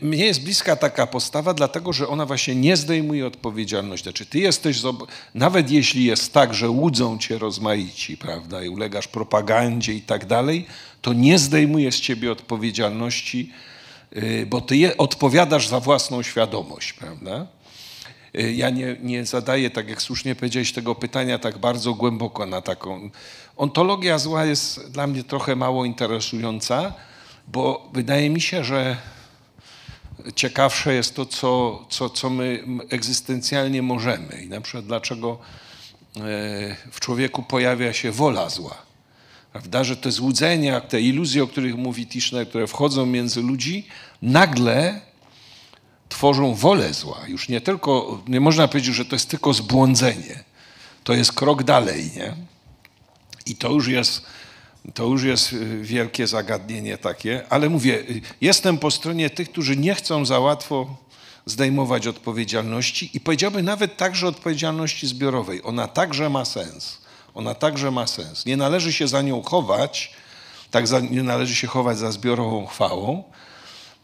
mnie jest bliska taka postawa, dlatego że ona właśnie nie zdejmuje odpowiedzialności. Znaczy, ty jesteś, nawet jeśli jest tak, że łudzą cię rozmaici, prawda, i ulegasz propagandzie i tak dalej, to nie zdejmuje z ciebie odpowiedzialności, y, bo ty je, odpowiadasz za własną świadomość, prawda? Y, Ja nie, nie zadaję, tak jak słusznie powiedziałeś, tego pytania tak bardzo głęboko na taką. Ontologia zła jest dla mnie trochę mało interesująca, bo wydaje mi się, że ciekawsze jest to, co, co, co my egzystencjalnie możemy i na przykład dlaczego e, w człowieku pojawia się wola zła. Prawda, że te złudzenia, te iluzje, o których mówi Tischner, które wchodzą między ludzi, nagle tworzą wolę zła. Już nie tylko, nie można powiedzieć, że to jest tylko zbłądzenie. To jest krok dalej, nie? I to już jest, to już jest y, wielkie zagadnienie takie, ale mówię, y, jestem po stronie tych, którzy nie chcą za łatwo zdejmować odpowiedzialności i powiedziałbym nawet także odpowiedzialności zbiorowej. Ona także ma sens. Ona także ma sens. Nie należy się za nią chować, tak za, nie należy się chować za zbiorową chwałą,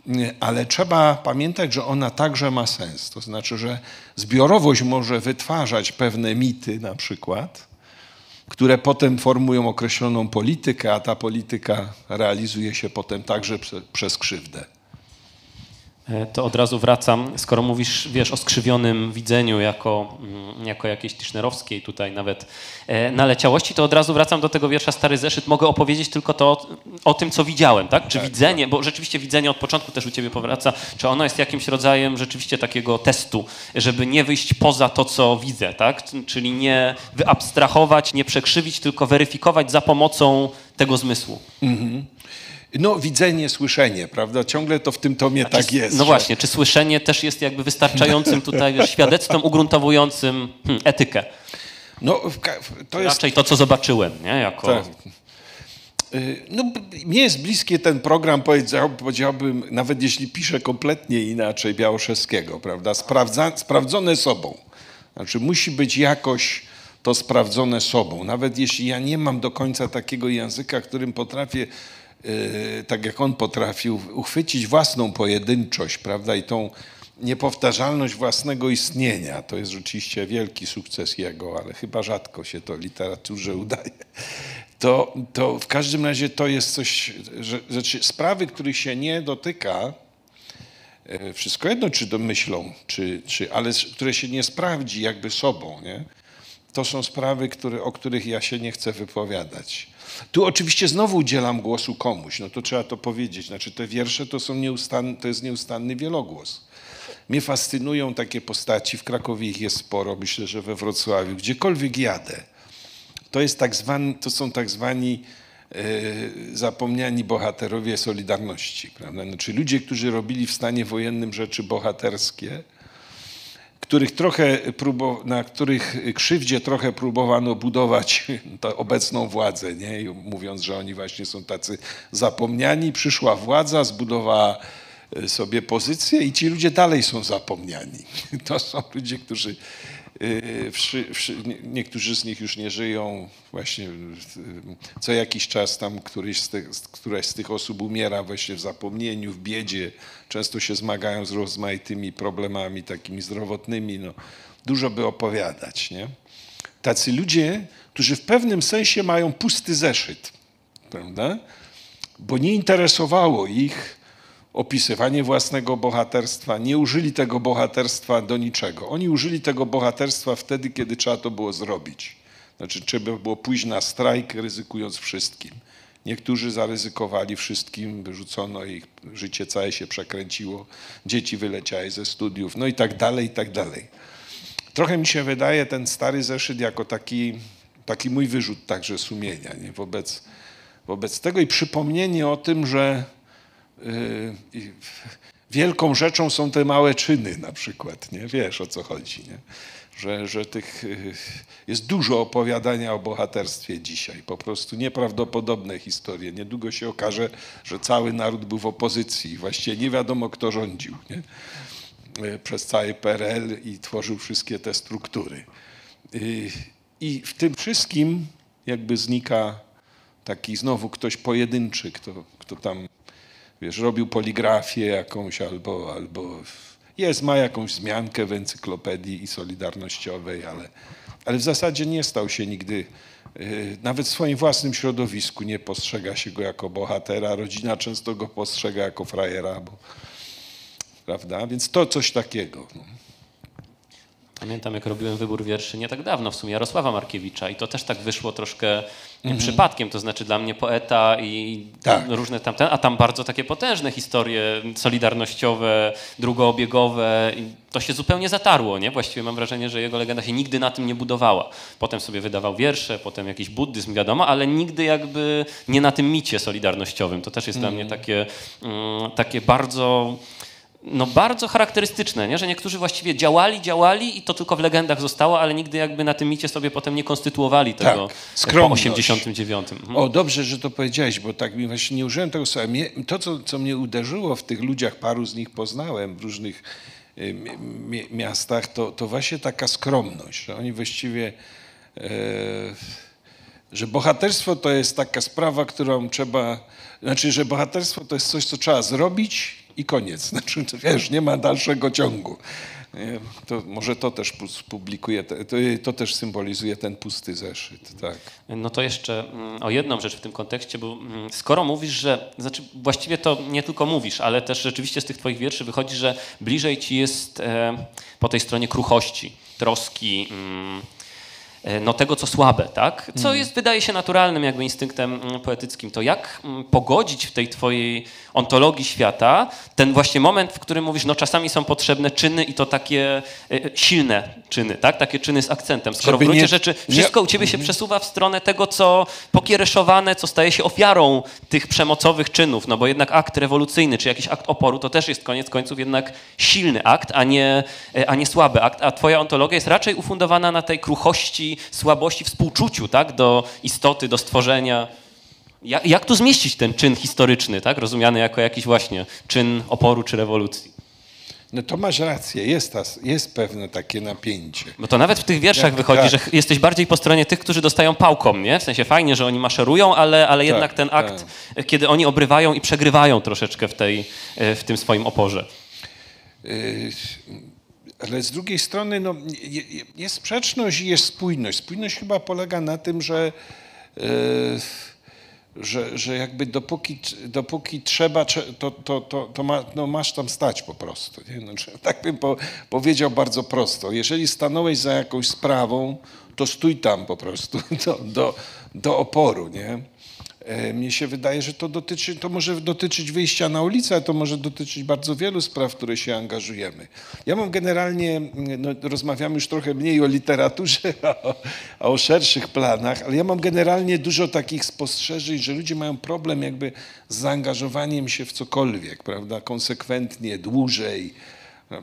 nie, ale trzeba pamiętać, że ona także ma sens. To znaczy, że zbiorowość może wytwarzać pewne mity na przykład, które potem formują określoną politykę, a ta polityka realizuje się potem także prze, przez krzywdę. E, To od razu wracam, skoro mówisz, wiesz, o skrzywionym widzeniu jako, mm, jako jakiejś tischnerowskiej tutaj nawet e, naleciałości, to od razu wracam do tego wiersza Stary Zeszyt. Mogę opowiedzieć tylko to o, tym, co widziałem, tak? Czy widzenie, bo rzeczywiście widzenie od początku też u ciebie powraca, czy ono jest jakimś rodzajem rzeczywiście takiego testu, żeby nie wyjść poza to, co widzę, tak? Czyli nie wyabstrahować, nie przekrzywić, tylko weryfikować za pomocą tego zmysłu. No, widzenie, słyszenie, prawda? Ciągle to w tym tomie A tak czy, jest. No że- właśnie, czy słyszenie też jest jakby wystarczającym tutaj wiesz, świadectwem ugruntowującym hmm, etykę? No, to jest Raczej to, co zobaczyłem, nie? Jako... Tak. Y, No, mnie jest bliskie ten program, powiedział, powiedziałbym, nawet jeśli piszę kompletnie inaczej Białoszewskiego, prawda? Sprawdza, sprawdzone sobą. Znaczy musi być jakoś to sprawdzone sobą. Nawet jeśli ja nie mam do końca takiego języka, którym potrafię, tak jak on potrafił, uchwycić własną pojedynczość, prawda? I tą niepowtarzalność własnego istnienia. To jest rzeczywiście wielki sukces jego, ale chyba rzadko się to literaturze udaje to, to w każdym razie to jest coś, że sprawy, których się nie dotyka, e, wszystko jedno, czy domyślą, czy, czy, ale które się nie sprawdzi jakby sobą, nie? to są sprawy, które, o których ja się nie chcę wypowiadać. Tu oczywiście znowu udzielam głosu komuś, no to trzeba to powiedzieć. Znaczy te wiersze to, są nieustanny, to jest nieustanny wielogłos. Mnie fascynują takie postaci, w Krakowie ich jest sporo, myślę, że we Wrocławiu, gdziekolwiek jadę to, jest tak zwany, to są tak zwani e, zapomniani bohaterowie Solidarności. Prawda? Znaczy ludzie, którzy robili w stanie wojennym rzeczy bohaterskie, których trochę na których krzywdzie trochę próbowano budować obecną władzę, nie? Mówiąc, że oni właśnie są tacy zapomniani. Przyszła władza, zbudowała e, sobie pozycję i ci ludzie dalej są zapomniani. To są ludzie, którzy niektórzy z nich już nie żyją. Właśnie y, co jakiś czas tam któryś z któraś z tych osób umiera właśnie w zapomnieniu, w biedzie. Często się zmagają z rozmaitymi problemami takimi zdrowotnymi. No, dużo by opowiadać, nie? Tacy ludzie, którzy w pewnym sensie mają pusty zeszyt, prawda? Bo nie interesowało ich opisywanie własnego bohaterstwa, nie użyli tego bohaterstwa do niczego. Oni użyli tego bohaterstwa wtedy, kiedy trzeba to było zrobić. Znaczy, trzeba było pójść na strajk, ryzykując wszystkim. Niektórzy zaryzykowali wszystkim, wyrzucono ich, życie całe się przekręciło, dzieci wyleciały ze studiów, no i tak dalej, i tak dalej. Trochę mi się wydaje ten stary zeszyt jako taki, taki mój wyrzut także sumienia nie? Wobec, wobec tego i przypomnienie o tym, że wielką rzeczą są te małe czyny na przykład, nie? Wiesz o co chodzi, nie? Że, że tych, yy, jest dużo opowiadania o bohaterstwie dzisiaj, po prostu nieprawdopodobne historie. Niedługo się okaże, że cały naród był w opozycji, właściwie nie wiadomo kto rządził. Nie? E, przez cały PRL i tworzył wszystkie te struktury. I w tym wszystkim jakby znika taki znowu ktoś pojedynczy, kto, kto tam, wiesz, robił poligrafię jakąś albo, albo jest, ma jakąś wzmiankę w encyklopedii i solidarnościowej, ale, ale w zasadzie nie stał się nigdy, e, nawet w swoim własnym środowisku nie postrzega się go jako bohatera. Rodzina często go postrzega jako frajera, bo prawda? Więc to coś takiego. No. Pamiętam, jak robiłem wybór wierszy nie tak dawno, w sumie Jarosława Markiewicza i to też tak wyszło troszkę mhm. przypadkiem, to znaczy dla mnie poeta i tak. różne tamte, a tam bardzo takie potężne historie solidarnościowe, drugoobiegowe i to się zupełnie zatarło, nie? Właściwie mam wrażenie, że jego legenda się nigdy na tym nie budowała. Potem sobie wydawał wiersze, potem jakiś buddyzm, wiadomo, ale nigdy jakby nie na tym micie solidarnościowym. To też jest mhm. dla mnie takie, mm, takie bardzo no bardzo charakterystyczne, nie? że niektórzy właściwie działali, działali i to tylko w legendach zostało, ale nigdy jakby na tym micie sobie potem nie konstytuowali tego tak, po 89. Mhm. O, dobrze, że to powiedziałeś, bo tak mi właśnie nie użyłem tego słowa. To, co, co mnie uderzyło w tych ludziach, paru z nich poznałem w różnych y, miastach, to, to właśnie taka skromność, że oni właściwie... E, że bohaterstwo to jest taka sprawa, którą trzeba, znaczy, że bohaterstwo to jest coś, co trzeba zrobić i koniec. Znaczy, wiesz, nie ma dalszego ciągu. To może to też publikuje, to, to, też symbolizuje ten pusty zeszyt. Tak. No to jeszcze mm, o jedną rzecz w tym kontekście, bo mm, skoro mówisz, że, znaczy właściwie to nie tylko mówisz, ale też rzeczywiście z tych twoich wierszy wychodzi, że bliżej ci jest e, po tej stronie kruchości, troski, mm, no, tego, co słabe, tak? Co mm. jest, wydaje się, naturalnym jakby instynktem mm, poetyckim. To jak mm, pogodzić w tej twojej ontologii świata ten właśnie moment, w którym mówisz, no czasami są potrzebne czyny i to takie e, e, silne czyny, tak? Takie czyny z akcentem. Skoro w gruncie nie, rzeczy wszystko nie, u ciebie się mm. przesuwa w stronę tego, co pokiereszowane, co staje się ofiarą tych przemocowych czynów, no bo jednak akt rewolucyjny, czy jakiś akt oporu, to też jest koniec końców jednak silny akt, a nie, a nie słaby akt, a twoja ontologia jest raczej ufundowana na tej kruchości, słabości, współczuciu tak, do istoty, do stworzenia. Jak, jak tu zmieścić ten czyn historyczny, tak, rozumiany jako jakiś właśnie czyn oporu czy rewolucji? No to masz rację, jest, ta, jest pewne takie napięcie. Bo to nawet w tych wierszach Jak, wychodzi, tak. że jesteś bardziej po stronie tych, którzy dostają pałką, nie? W sensie fajnie, że oni maszerują, ale, ale tak, jednak ten akt, tak. kiedy oni obrywają i przegrywają troszeczkę w, tej, w tym swoim oporze. Ale z drugiej strony no, jest sprzeczność i jest spójność. Spójność chyba polega na tym, że, yy, że, że jakby dopóki, dopóki trzeba, to, to, to, to ma, no masz tam stać po prostu. Nie? No, tak bym po, powiedział bardzo prosto. Jeżeli stanąłeś za jakąś sprawą, to stój tam po prostu do, do, do oporu. Nie? E, mnie się wydaje, że to dotyczy, to może dotyczyć wyjścia na ulicę, ale to może dotyczyć bardzo wielu spraw, w które się angażujemy. Ja mam generalnie, no, rozmawiamy już trochę mniej o literaturze, a o, a o szerszych planach, ale ja mam generalnie dużo takich spostrzeżeń, że ludzie mają problem jakby z zaangażowaniem się w cokolwiek, prawda, konsekwentnie, dłużej. E,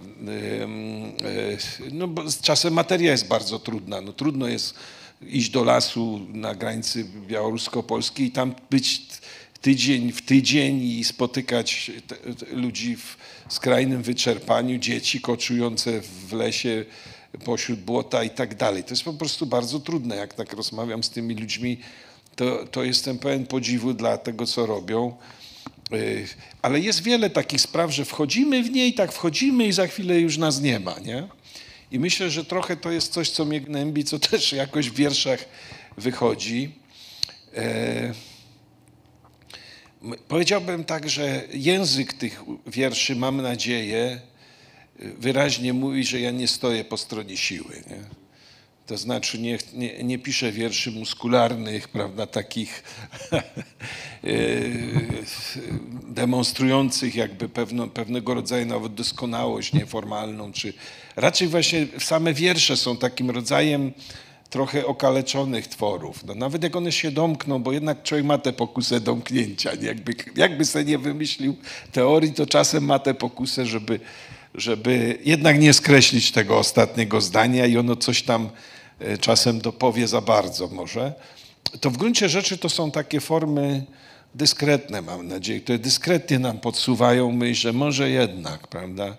no bo czasem materia jest bardzo trudna. No, trudno jest iść do lasu na granicy białorusko-polskiej i tam być tydzień w tydzień i spotykać te, te ludzi w skrajnym wyczerpaniu, dzieci koczujące w lesie pośród błota i tak dalej. To jest po prostu bardzo trudne. Jak tak rozmawiam z tymi ludźmi, to, to jestem pełen podziwu dla tego, co robią. Y, ale jest wiele takich spraw, że wchodzimy w niej, tak wchodzimy i za chwilę już nas nie ma, nie? I myślę, że trochę to jest coś, co mnie gnębi, co też jakoś w wierszach wychodzi. E, powiedziałbym tak, że język tych wierszy, mam nadzieję, wyraźnie mówi, że ja nie stoję po stronie siły. Nie? To znaczy nie, nie, nie piszę wierszy muskularnych, prawda, takich e, demonstrujących jakby pewno, pewnego rodzaju nawet doskonałość nieformalną, czy raczej właśnie same wiersze są takim rodzajem trochę okaleczonych tworów. No, nawet jak one się domkną, bo jednak człowiek ma tę pokusę domknięcia. Jakby, jakby sobie nie wymyślił teorii, to czasem ma tę pokusę, żeby, żeby jednak nie skreślić tego ostatniego zdania i ono coś tam e, czasem dopowie za bardzo może. To w gruncie rzeczy to są takie formy dyskretne, mam nadzieję, które dyskretnie nam podsuwają myśl, że może jednak, prawda,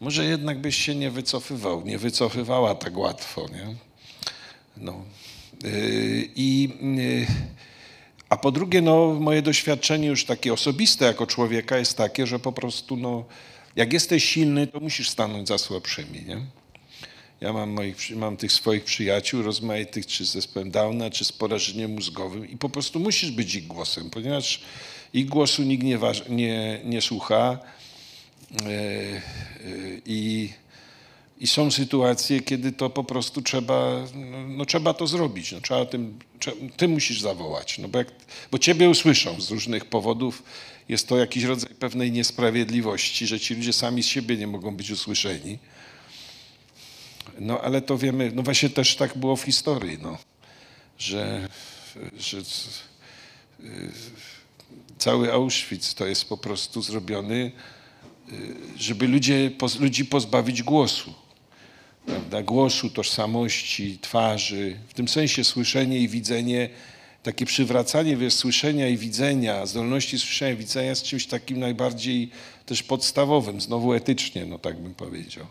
może jednak byś się nie wycofywał, nie wycofywała tak łatwo, nie? No. Y, I, y, a po drugie, no, moje doświadczenie już takie osobiste jako człowieka jest takie, że po prostu, no, jak jesteś silny, to musisz stanąć za słabszymi, nie? Ja mam, moich, mam tych swoich przyjaciół rozmaitych, czy z zespołem Downa, czy z porażeniem mózgowym i po prostu musisz być ich głosem, ponieważ ich głosu nikt nie, nie, nie słucha i i są sytuacje, kiedy to po prostu trzeba, no, trzeba to zrobić. No, trzeba tym, ty musisz zawołać, no bo, jak, bo ciebie usłyszą z różnych powodów. Jest to jakiś rodzaj pewnej niesprawiedliwości, że ci ludzie sami z siebie nie mogą być usłyszeni. No ale to wiemy, no właśnie też tak było w historii, no, że, że cały Auschwitz to jest po prostu zrobiony, żeby ludzie, ludzi pozbawić głosu prawda, głosu, tożsamości, twarzy, w tym sensie słyszenie i widzenie, takie przywracanie wiesz, słyszenia i widzenia, zdolności słyszenia i widzenia jest czymś takim najbardziej też podstawowym, znowu etycznie, no tak bym powiedział.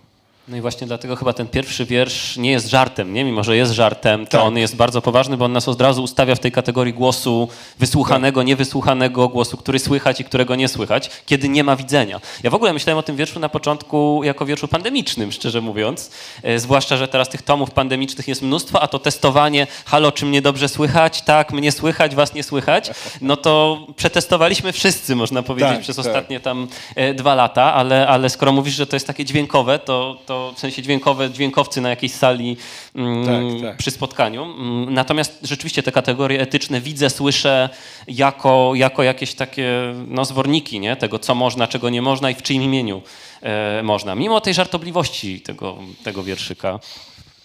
No i właśnie dlatego chyba ten pierwszy wiersz nie jest żartem, nie? Mimo, że jest żartem, to tak. on jest bardzo poważny, bo on nas od razu ustawia w tej kategorii głosu wysłuchanego, tak. niewysłuchanego, głosu, który słychać i którego nie słychać, kiedy nie ma widzenia. Ja w ogóle myślałem o tym wierszu na początku jako wierszu pandemicznym, szczerze mówiąc. E, zwłaszcza, że teraz tych tomów pandemicznych jest mnóstwo, a to testowanie, halo, czy mnie dobrze słychać? Tak, mnie słychać, was nie słychać? No to przetestowaliśmy wszyscy, można powiedzieć, tak, przez tak. ostatnie tam e, dwa lata, ale, ale skoro mówisz, że to jest takie dźwiękowe, to, to w sensie dźwiękowe, dźwiękowcy na jakiejś sali mm, tak, tak. przy spotkaniu. Mm, natomiast rzeczywiście te kategorie etyczne widzę, słyszę jako, jako jakieś takie no, zworniki nie? tego, co można, czego nie można i w czyim imieniu e, można. Mimo tej żartobliwości tego, tego wierszyka.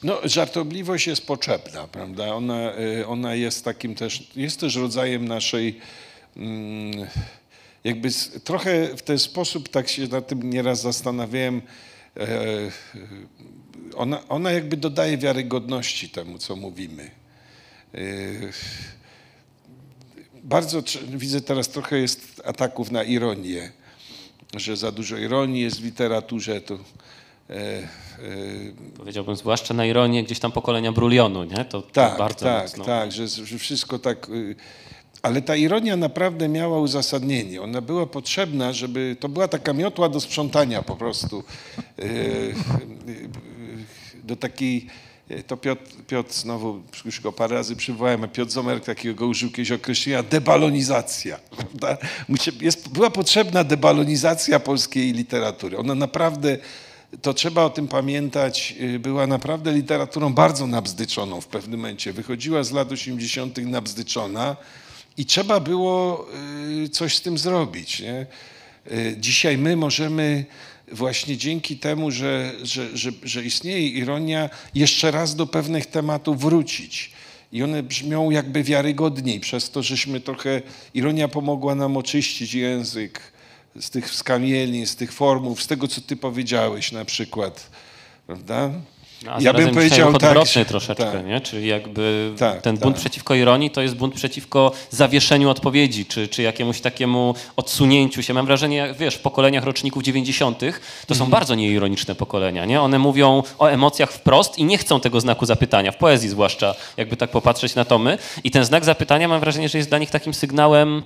No, żartobliwość jest potrzebna, prawda? Ona, e, ona jest takim też, jest też rodzajem naszej, mm, jakby trochę w ten sposób, tak się na tym nieraz zastanawiałem, ona, ona jakby dodaje wiarygodności temu, co mówimy. E, bardzo widzę teraz trochę jest ataków na ironię, że za dużo ironii jest w literaturze. To, e, e, Powiedziałbym, zwłaszcza na ironię gdzieś tam pokolenia Brulionu, nie? To, tak, to bardzo tak, mocno. tak, że, że wszystko tak y, ale ta ironia naprawdę miała uzasadnienie. Ona była potrzebna, żeby to była taka miotła do sprzątania po prostu. E, e, do takiej, e, to Piotr, Piotr znowu, już go parę razy przywołałem, a Piotr Zomer takiego użył kiedyś określenia, debalonizacja. Jest, była potrzebna debalonizacja polskiej literatury. Ona naprawdę, to trzeba o tym pamiętać, była naprawdę literaturą bardzo nabzdyczoną w pewnym momencie. Wychodziła z lat 80. nabzdyczona, i trzeba było y, coś z tym zrobić. Nie? Y, dzisiaj my możemy właśnie dzięki temu, że, że, że, że istnieje ironia, jeszcze raz do pewnych tematów wrócić. I one brzmią jakby wiarygodniej, przez to, żeśmy trochę, ironia pomogła nam oczyścić język z tych skamielin, z tych formów, z tego, co ty powiedziałeś na przykład, prawda? No, a Ja bym powiedział tak, troszeczkę, tak. nie? Czyli jakby Tak, ten bunt tak. przeciwko ironii to jest bunt przeciwko zawieszeniu odpowiedzi, czy, czy jakiemuś takiemu odsunięciu się. Mam wrażenie, jak wiesz, w pokoleniach roczników 90. to Mhm. są bardzo nieironiczne pokolenia, nie? One mówią o emocjach wprost i nie chcą tego znaku zapytania, w poezji zwłaszcza, jakby tak popatrzeć na tomy. I ten znak zapytania mam wrażenie, że jest dla nich takim sygnałem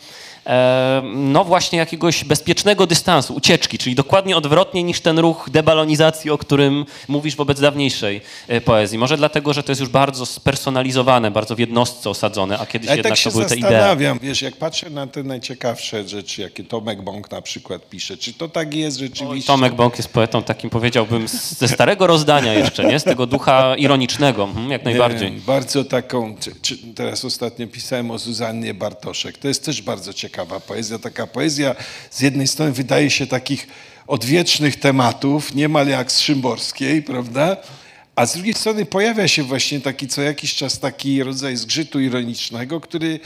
no właśnie jakiegoś bezpiecznego dystansu, ucieczki, czyli dokładnie odwrotnie niż ten ruch debalonizacji, o którym mówisz wobec dawniejszej e, poezji. Może dlatego, że to jest już bardzo spersonalizowane, bardzo w jednostce osadzone, a kiedyś Ja jednak tak się to były te idee. zastanawiam, wiesz, jak patrzę na te najciekawsze rzeczy, jakie Tomek Bąk na przykład pisze, czy to tak jest rzeczywiście? Tomek Bąk jest poetą takim, powiedziałbym, ze starego rozdania jeszcze, nie? Z tego ducha ironicznego, mhm, jak najbardziej. Bardzo taką, teraz ostatnio pisałem o Zuzannie Bartoszek. To jest też bardzo ciekawa poezja. Taka poezja z jednej strony wydaje się takich odwiecznych tematów, niemal jak z Szymborskiej, prawda? A z drugiej strony pojawia się właśnie taki co jakiś czas taki rodzaj zgrzytu ironicznego, który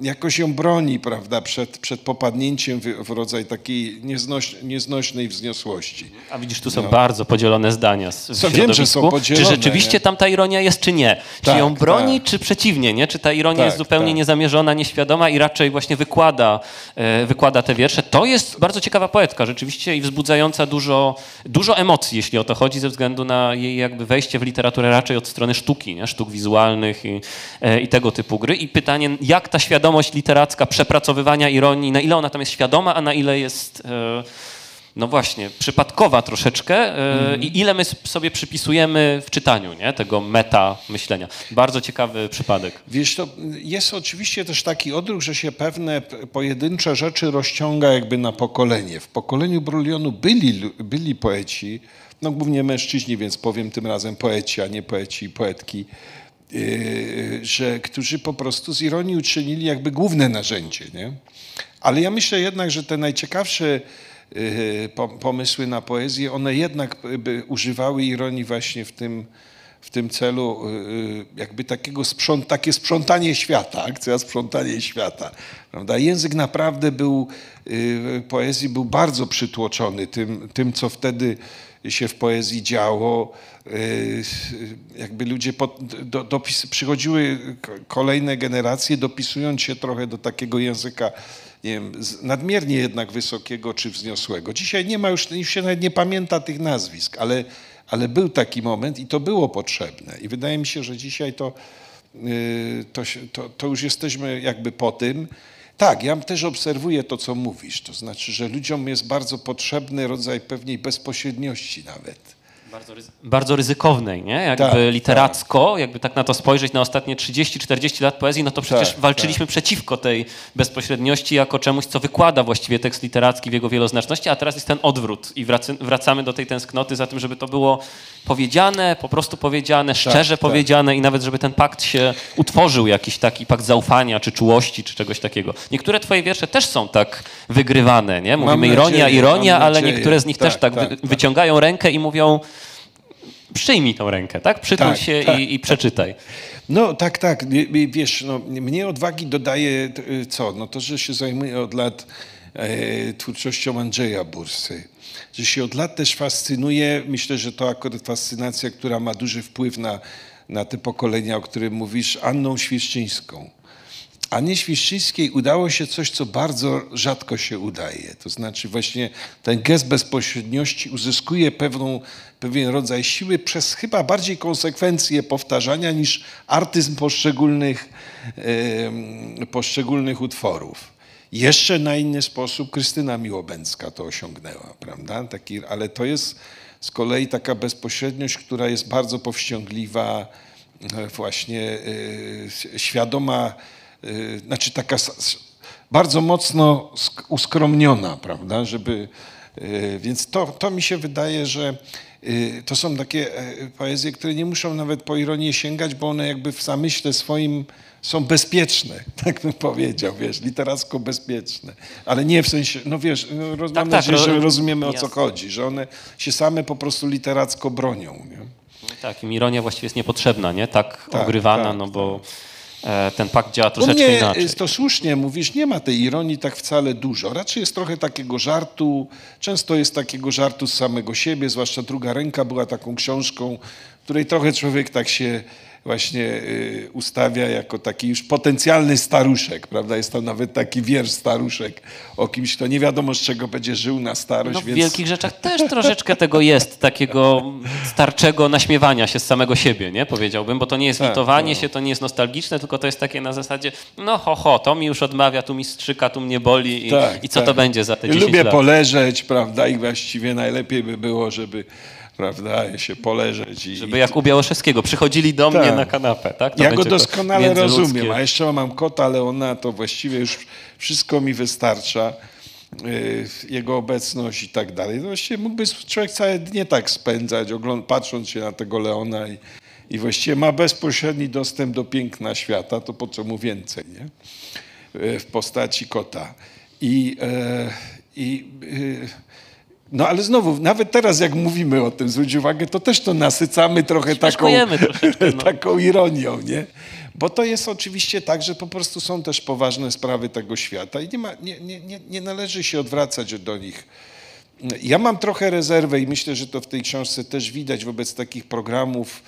jakoś ją broni, prawda, przed, przed popadnięciem w, w rodzaj takiej nieznoś, nieznośnej wzniosłości. A widzisz, tu są bardzo podzielone zdania w No. Co wiem, że są podzielone, Czy rzeczywiście nie? tam ta ironia jest, czy nie? Czy Tak, ją broni, tak. czy przeciwnie, nie? Czy ta ironia Tak, jest zupełnie tak. niezamierzona, nieświadoma i raczej właśnie wykłada, e, wykłada te wiersze? To jest bardzo ciekawa poetka rzeczywiście i wzbudzająca dużo, dużo emocji, jeśli o to chodzi, ze względu na jej jakby wejście w literaturę raczej od strony sztuki, nie? sztuk wizualnych i, e, i tego typu gry. I pytanie, jak ta świadomość literacka przepracowywania ironii, na ile ona tam jest świadoma, a na ile jest... E, no właśnie, przypadkowa troszeczkę e, i ile my sobie przypisujemy w czytaniu nie? tego meta myślenia. Bardzo ciekawy przypadek. Wiesz, to jest oczywiście też taki odruch, że się pewne pojedyncze rzeczy rozciąga jakby na pokolenie. W pokoleniu Brulionu byli, byli poeci, no głównie mężczyźni, więc powiem tym razem poeci, a nie poeci i poetki, że, którzy po prostu z ironii uczynili jakby główne narzędzie. Nie? Ale ja myślę jednak, że te najciekawsze po- pomysły na poezję, one jednak używały ironii właśnie w tym, w tym celu yy, jakby takiego sprząt, takie sprzątanie świata, akcja sprzątanie świata. Prawda? Język naprawdę był, poezji był bardzo przytłoczony tym, tym, co wtedy się w poezji działo. Yy, Jakby ludzie pod, do, dopis, przychodziły kolejne generacje, dopisując się trochę do takiego języka nie wiem, nadmiernie jednak wysokiego czy wzniosłego. Dzisiaj nie ma już, już się nawet nie pamięta tych nazwisk, ale, ale był taki moment i to było potrzebne. I wydaje mi się, że dzisiaj to, yy, to, to, to już jesteśmy jakby po tym. Tak, ja też obserwuję to, co mówisz. To znaczy, że ludziom jest bardzo potrzebny rodzaj pewnej bezpośredniości nawet. Bardzo, ryzy- bardzo ryzykownej, nie? Jakby Tak, literacko, jakby tak na to spojrzeć na ostatnie 30-40 lat poezji, no to przecież Tak, walczyliśmy przeciwko tej bezpośredniości jako czemuś, co wykłada właściwie tekst literacki w jego wieloznaczności, a teraz jest ten odwrót i wracamy do tej tęsknoty za tym, żeby to było powiedziane, po prostu powiedziane, szczerze tak. powiedziane i nawet, żeby ten pakt się utworzył, jakiś taki pakt zaufania, czy czułości, czy czegoś takiego. Niektóre twoje wiersze też są tak wygrywane, nie? Mówimy ironia, nadzieję, ironia, mam ale nadzieję. niektóre z nich też Tak, tak, wy, tak, tak. wyciągają rękę i mówią przyjmij tą rękę, tak? Przytul Tak, się tak, i, i przeczytaj. No tak, tak. Wiesz, no, mnie odwagi dodaje y, co? No to, że się zajmuję od lat e, twórczością Andrzeja Bursy. Że się od lat też fascynuje. Myślę, że to akurat fascynacja, która ma duży wpływ na, na te pokolenia, o którym mówisz, Anną Świerszczyńską. Annie Świszczyńskiej udało się coś, co bardzo rzadko się udaje. To znaczy właśnie ten gest bezpośredniości uzyskuje pewną, pewien rodzaj siły przez chyba bardziej konsekwencje powtarzania niż artyzm poszczególnych, em, poszczególnych utworów. Jeszcze na inny sposób Krystyna Miłobęcka to osiągnęła, prawda? Taki, ale to jest z kolei taka bezpośredniość, która jest bardzo powściągliwa, e, właśnie e, świadoma, znaczy taka bardzo mocno sk- uskromniona, prawda, żeby, e, więc to, to mi się wydaje, że e, to są takie e, poezje, które nie muszą nawet po ironię sięgać, bo one jakby w zamyśle swoim są bezpieczne, tak bym powiedział, wiesz, literacko bezpieczne, ale nie w sensie, no wiesz, no, roz, mam tak, nadzieję, że rozumiemy o co jasne. chodzi, że one się same po prostu literacko bronią, nie? Tak, im ironia właściwie jest niepotrzebna, nie? Tak, Tak, ogrywana, tak, no bo e, ten pakt działa U troszeczkę mnie inaczej. to słusznie mówisz, nie ma tej ironii tak wcale dużo. Raczej jest trochę takiego żartu, często jest takiego żartu z samego siebie, zwłaszcza druga ręka była taką książką, w której trochę człowiek tak się właśnie y, ustawia jako taki już potencjalny staruszek, prawda? Jest tam nawet taki wiersz staruszek o kimś, kto nie wiadomo z czego będzie żył na starość, No, w więc... wielkich rzeczach też troszeczkę tego jest, takiego starczego naśmiewania się z samego siebie, nie? Powiedziałbym, bo to nie jest Tak, litowanie no. się, to nie jest nostalgiczne, tylko to jest takie na zasadzie, no ho, ho, to mi już odmawia, tu mi strzyka, tu mnie boli i, Tak, i co to tak. będzie za te 10 Lubię lat? poleżeć, prawda? I właściwie najlepiej by było, żeby prawda, się poleżeć. I, Żeby jak u Białoszewskiego, przychodzili do mnie Tak. na kanapę, tak? To ja go doskonale rozumiem, a jeszcze mam kota Leona, to właściwie już wszystko mi wystarcza. yy, Jego obecność i tak dalej. No właściwie mógłby człowiek całe dnie tak spędzać, ogląd- patrząc się na tego Leona i, i właściwie ma bezpośredni dostęp do piękna świata, to po co mu więcej, nie? Yy, W postaci kota. I, e, i yy, no ale znowu, nawet teraz jak mówimy o tym, zwróć uwagę, to też to nasycamy trochę taką, no. taką ironią, nie? Bo to jest oczywiście tak, że po prostu są też poważne sprawy tego świata i nie, ma, nie, nie, nie, należy się odwracać do nich. Ja mam trochę rezerwę i myślę, że to w tej książce też widać wobec takich programów,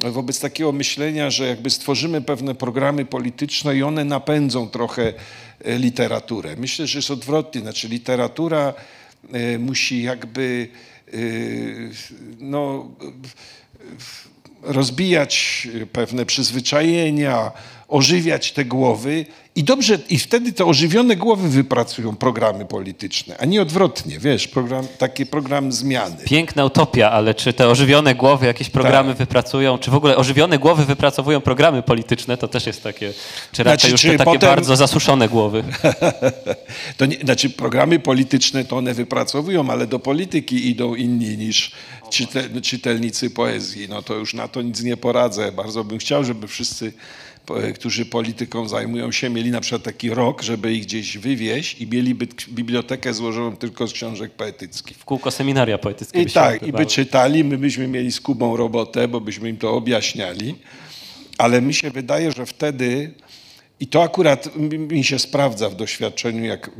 wobec takiego myślenia, że jakby stworzymy pewne programy polityczne i one napędzą trochę e, literaturę. Myślę, że jest odwrotnie, znaczy literatura musi jakby e, no, rozbijać pewne przyzwyczajenia, ożywiać te głowy i dobrze, i wtedy te ożywione głowy wypracują programy polityczne, a nie odwrotnie, wiesz, program, taki program zmiany. Piękna utopia, ale czy te ożywione głowy jakieś programy Tak. wypracują, czy w ogóle ożywione głowy wypracowują programy polityczne, to też jest takie, czy raczej Znaczy, już czy takie potem- bardzo zasuszone głowy. To nie, znaczy programy polityczne to one wypracowują, ale do polityki idą inni niż czyte, czytelnicy poezji. No to już na to nic nie poradzę. Bardzo bym chciał, żeby wszyscy, którzy polityką zajmują się, mieli na przykład taki rok, żeby ich gdzieś wywieźć i mieliby bibliotekę złożoną tylko z książek poetyckich. W kółko seminaria poetyckie I tak, i by odbywały. czytali, my byśmy mieli z Kubą robotę, bo byśmy im to objaśniali, ale mi się wydaje, że wtedy, i to akurat mi- się sprawdza w doświadczeniu, jak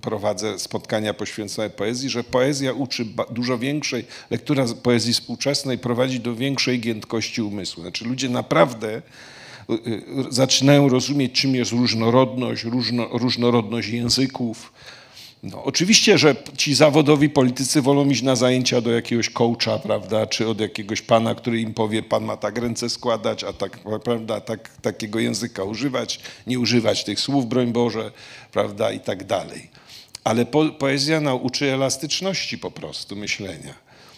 prowadzę spotkania poświęcone poezji, że poezja uczy dużo większej, lektura poezji współczesnej prowadzi do większej giętkości umysłu. Znaczy ludzie naprawdę zaczynają rozumieć, czym jest różnorodność, różno, różnorodność języków, no, oczywiście, że ci zawodowi politycy wolą iść na zajęcia do jakiegoś coacha, prawda, czy od jakiegoś pana, który im powie, pan ma tak ręce składać, a tak, prawda, tak, takiego języka używać, nie używać tych słów, broń Boże, prawda, i tak dalej. Ale po, poezja nauczy elastyczności po prostu myślenia.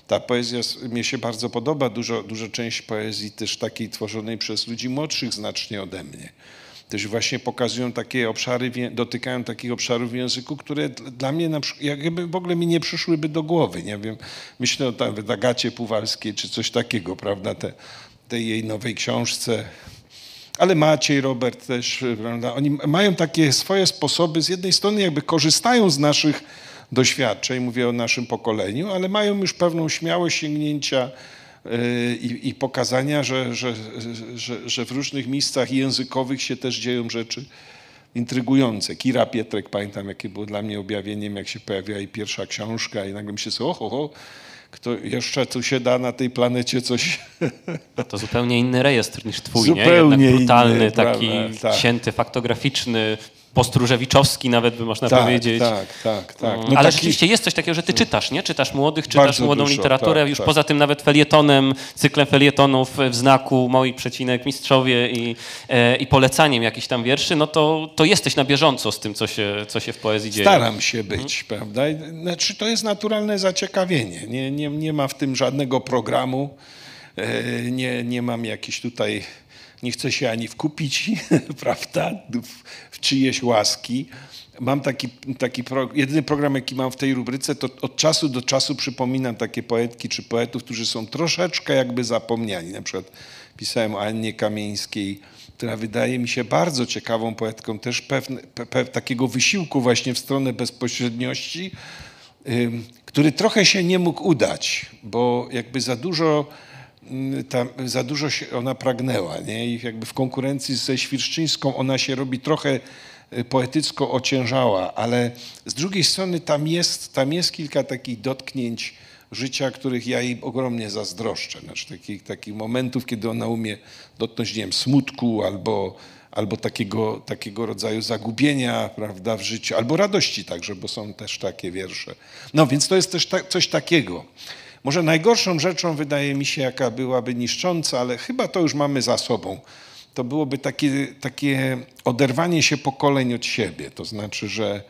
Ta poezja mnie się bardzo podoba, dużo, dużo część poezji też takiej tworzonej przez ludzi młodszych znacznie ode mnie. Też właśnie pokazują takie obszary, dotykają takich obszarów w języku, które dla mnie na przykład, jakby w ogóle mi nie przyszłyby do głowy, nie wiem, myślę o tam Agacie Puwalskiej czy coś takiego, prawda, te, tej jej nowej książce, ale Maciej, Robert też, prawda, oni mają takie swoje sposoby, z jednej strony jakby korzystają z naszych doświadczeń, mówię o naszym pokoleniu, ale mają już pewną śmiałość sięgnięcia y, i, i pokazania, że, że, że, że w różnych miejscach językowych się też dzieją rzeczy intrygujące. Kira Pietrek, pamiętam, jakie było dla mnie objawieniem, jak się pojawiła jej pierwsza książka i nagle mi się sobie, oho, oho, kto jeszcze tu się da na tej planecie coś To zupełnie inny rejestr niż twój, Zupełnie nie? Jednak inny, brutalny, taki prawda, tak. cięty, faktograficzny, postróżewiczowski nawet by można tak, powiedzieć. tak, tak, tak. Mm, No Ale taki- rzeczywiście jest coś takiego, że ty czytasz, nie? Czytasz młodych, czytasz Bardzo młodą dużo, literaturę, tak, już tak. poza tym nawet felietonem, cyklem felietonów w znaku moi przecinek mistrzowie i, e, i polecaniem jakichś tam wierszy, no to, to jesteś na bieżąco z tym, co się, co się w poezji dzieje. Staram się być, prawda? I- Znaczy, to jest naturalne zaciekawienie. Nie, nie, nie ma w tym żadnego programu. E, Nie, nie mam jakiś tutaj, nie chcę się ani wkupić, prawda, w, w czyjeś łaski. Mam taki, taki pro, jedyny program, jaki mam w tej rubryce, to od czasu do czasu przypominam takie poetki czy poetów, którzy są troszeczkę jakby zapomniani. Na przykład pisałem o Annie Kamieńskiej, która wydaje mi się bardzo ciekawą poetką, też pewne, pe, pe, takiego wysiłku właśnie w stronę bezpośredniości, ym, który trochę się nie mógł udać, bo jakby za dużo mm, tam za dużo się ona pragnęła, nie? I jakby w konkurencji ze Świerszczyńską ona się robi trochę y, poetycko ociężała, ale z drugiej strony tam jest, tam jest kilka takich dotknięć życia, których ja jej ogromnie zazdroszczę. Znaczy takich, takich momentów, kiedy ona umie dotknąć, nie wiem, smutku albo, albo takiego, takiego rodzaju zagubienia prawda, w życiu, albo radości także, bo są też takie wiersze. No więc to jest też ta, coś takiego. Może najgorszą rzeczą wydaje mi się, jaka byłaby niszcząca, ale chyba to już mamy za sobą. To byłoby takie, takie oderwanie się pokoleń od siebie. To znaczy, że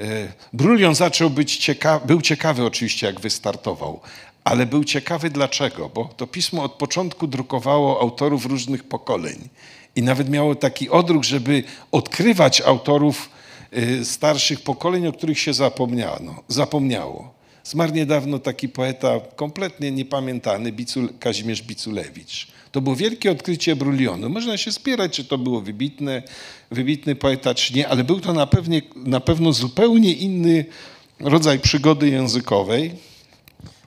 e, Brulion zaczął być ciekawy, był ciekawy oczywiście, jak wystartował, ale był ciekawy dlaczego, bo to pismo od początku drukowało autorów różnych pokoleń i nawet miało taki odruch, żeby odkrywać autorów e, starszych pokoleń, o których się zapomniano, zapomniało. Zmarł niedawno taki poeta kompletnie niepamiętany, Bicul, Kazimierz Biculewicz. To było wielkie odkrycie Brulionu. Można się spierać, czy to było wybitne, wybitny poeta, czy nie, ale był to na, pewnie, na pewno zupełnie inny rodzaj przygody językowej.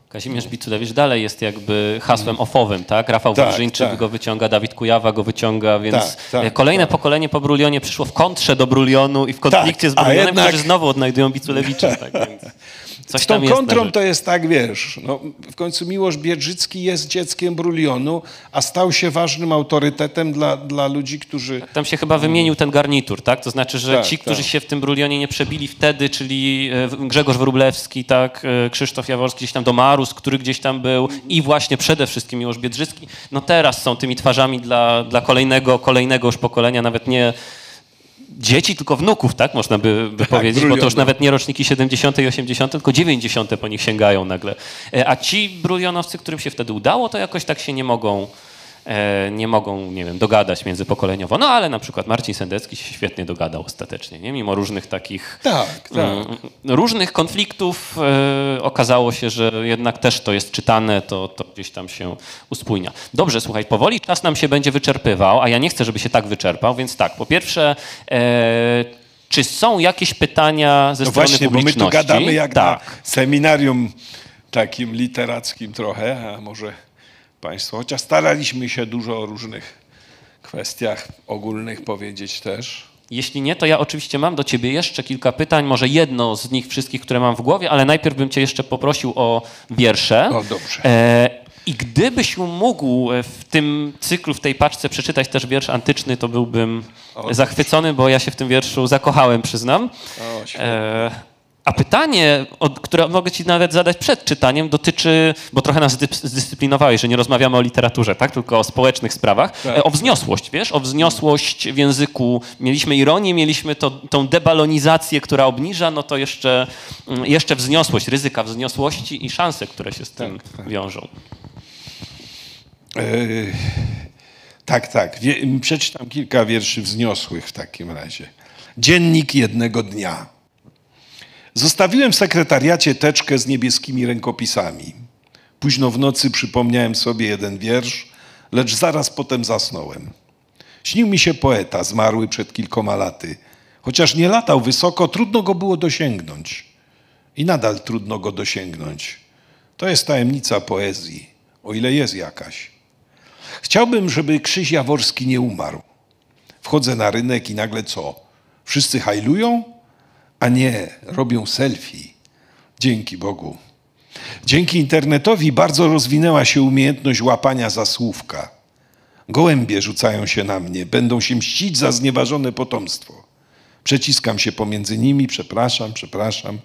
Kazimierz Biculewicz dalej jest jakby hasłem ofowym, tak? Rafał Tak, Wawrzyńczyk tak. go wyciąga, Dawid Kujawa go wyciąga, więc Tak, tak, kolejne tak. pokolenie po Brulionie przyszło w kontrze do Brulionu i w konflikcie Tak, z Brulionem, jednak- którzy znowu odnajdują Biculewicza. Tak, więc coś Z tą kontrą to jest tak, wiesz, no, w końcu Miłosz Biedrzycki jest dzieckiem Brulionu, a stał się ważnym autorytetem dla, dla ludzi, którzy... Tam się chyba wymienił ten garnitur, tak? To znaczy, że Tak, ci, którzy tak. się w tym Brulionie nie przebili wtedy, czyli e, Grzegorz Wróblewski, tak, e, Krzysztof Jaworski, gdzieś tam Domarus, który gdzieś tam był i właśnie przede wszystkim Miłosz Biedrzycki, no teraz są tymi twarzami dla, dla kolejnego, kolejnego już pokolenia, nawet nie dzieci, tylko wnuków, tak można by, by powiedzieć, bo to już nawet nie roczniki 70. i 80., tylko 90. po nich sięgają nagle. E, A ci brulionowcy, którym się wtedy udało, to jakoś tak się nie mogą, nie mogą, nie wiem, dogadać międzypokoleniowo. No ale na przykład Marcin Sendecki się świetnie dogadał ostatecznie, nie? Mimo różnych takich Tak, tak. mm, różnych konfliktów e, okazało się, że jednak też to jest czytane, to, to gdzieś tam się uspójnia. Dobrze, słuchaj, powoli czas nam się będzie wyczerpywał, a ja nie chcę, żeby się tak wyczerpał, więc tak, po pierwsze, e, czy są jakieś pytania ze No strony właśnie, bo my publiczności? tu gadamy jak tak. na seminarium takim literackim trochę, a może Państwo, chociaż staraliśmy się dużo o różnych kwestiach ogólnych powiedzieć też. Jeśli nie, to ja oczywiście mam do ciebie jeszcze kilka pytań, może jedno z nich wszystkich, które mam w głowie, ale najpierw bym cię jeszcze poprosił o wiersze. O, dobrze. E, I gdybyś mógł w tym cyklu, w tej paczce przeczytać też wiersz antyczny, to byłbym O, zachwycony, bo ja się w tym wierszu zakochałem, przyznam. O, świetnie. E, a pytanie, które mogę ci nawet zadać przed czytaniem, dotyczy, bo trochę nas zdys- zdyscyplinowałeś, że nie rozmawiamy o literaturze, tak? tylko o społecznych sprawach, Tak. e, o wzniosłość, wiesz, o wzniosłość w języku. Mieliśmy ironię, mieliśmy to, tą debalonizację, która obniża, no to jeszcze, mm, jeszcze wzniosłość, ryzyka wzniosłości i szanse, które się z tym wiążą. E, tak, tak. Wie, przeczytam kilka wierszy wzniosłych w takim razie. Dziennik jednego dnia. Zostawiłem w sekretariacie teczkę z niebieskimi rękopisami. Późno w nocy przypomniałem sobie jeden wiersz, lecz zaraz potem zasnąłem. Śnił mi się poeta, zmarły przed kilkoma laty. Chociaż nie latał wysoko, trudno go było dosięgnąć. I nadal trudno go dosięgnąć. To jest tajemnica poezji, o ile jest jakaś. Chciałbym, żeby Krzyś Jaworski nie umarł. Wchodzę na rynek i nagle co? Wszyscy hajlują? A nie, robią selfie. Dzięki Bogu. Dzięki internetowi bardzo rozwinęła się umiejętność łapania za słówka. Gołębie rzucają się na mnie, będą się mścić za znieważone potomstwo. Przeciskam się pomiędzy nimi, przepraszam, przepraszam.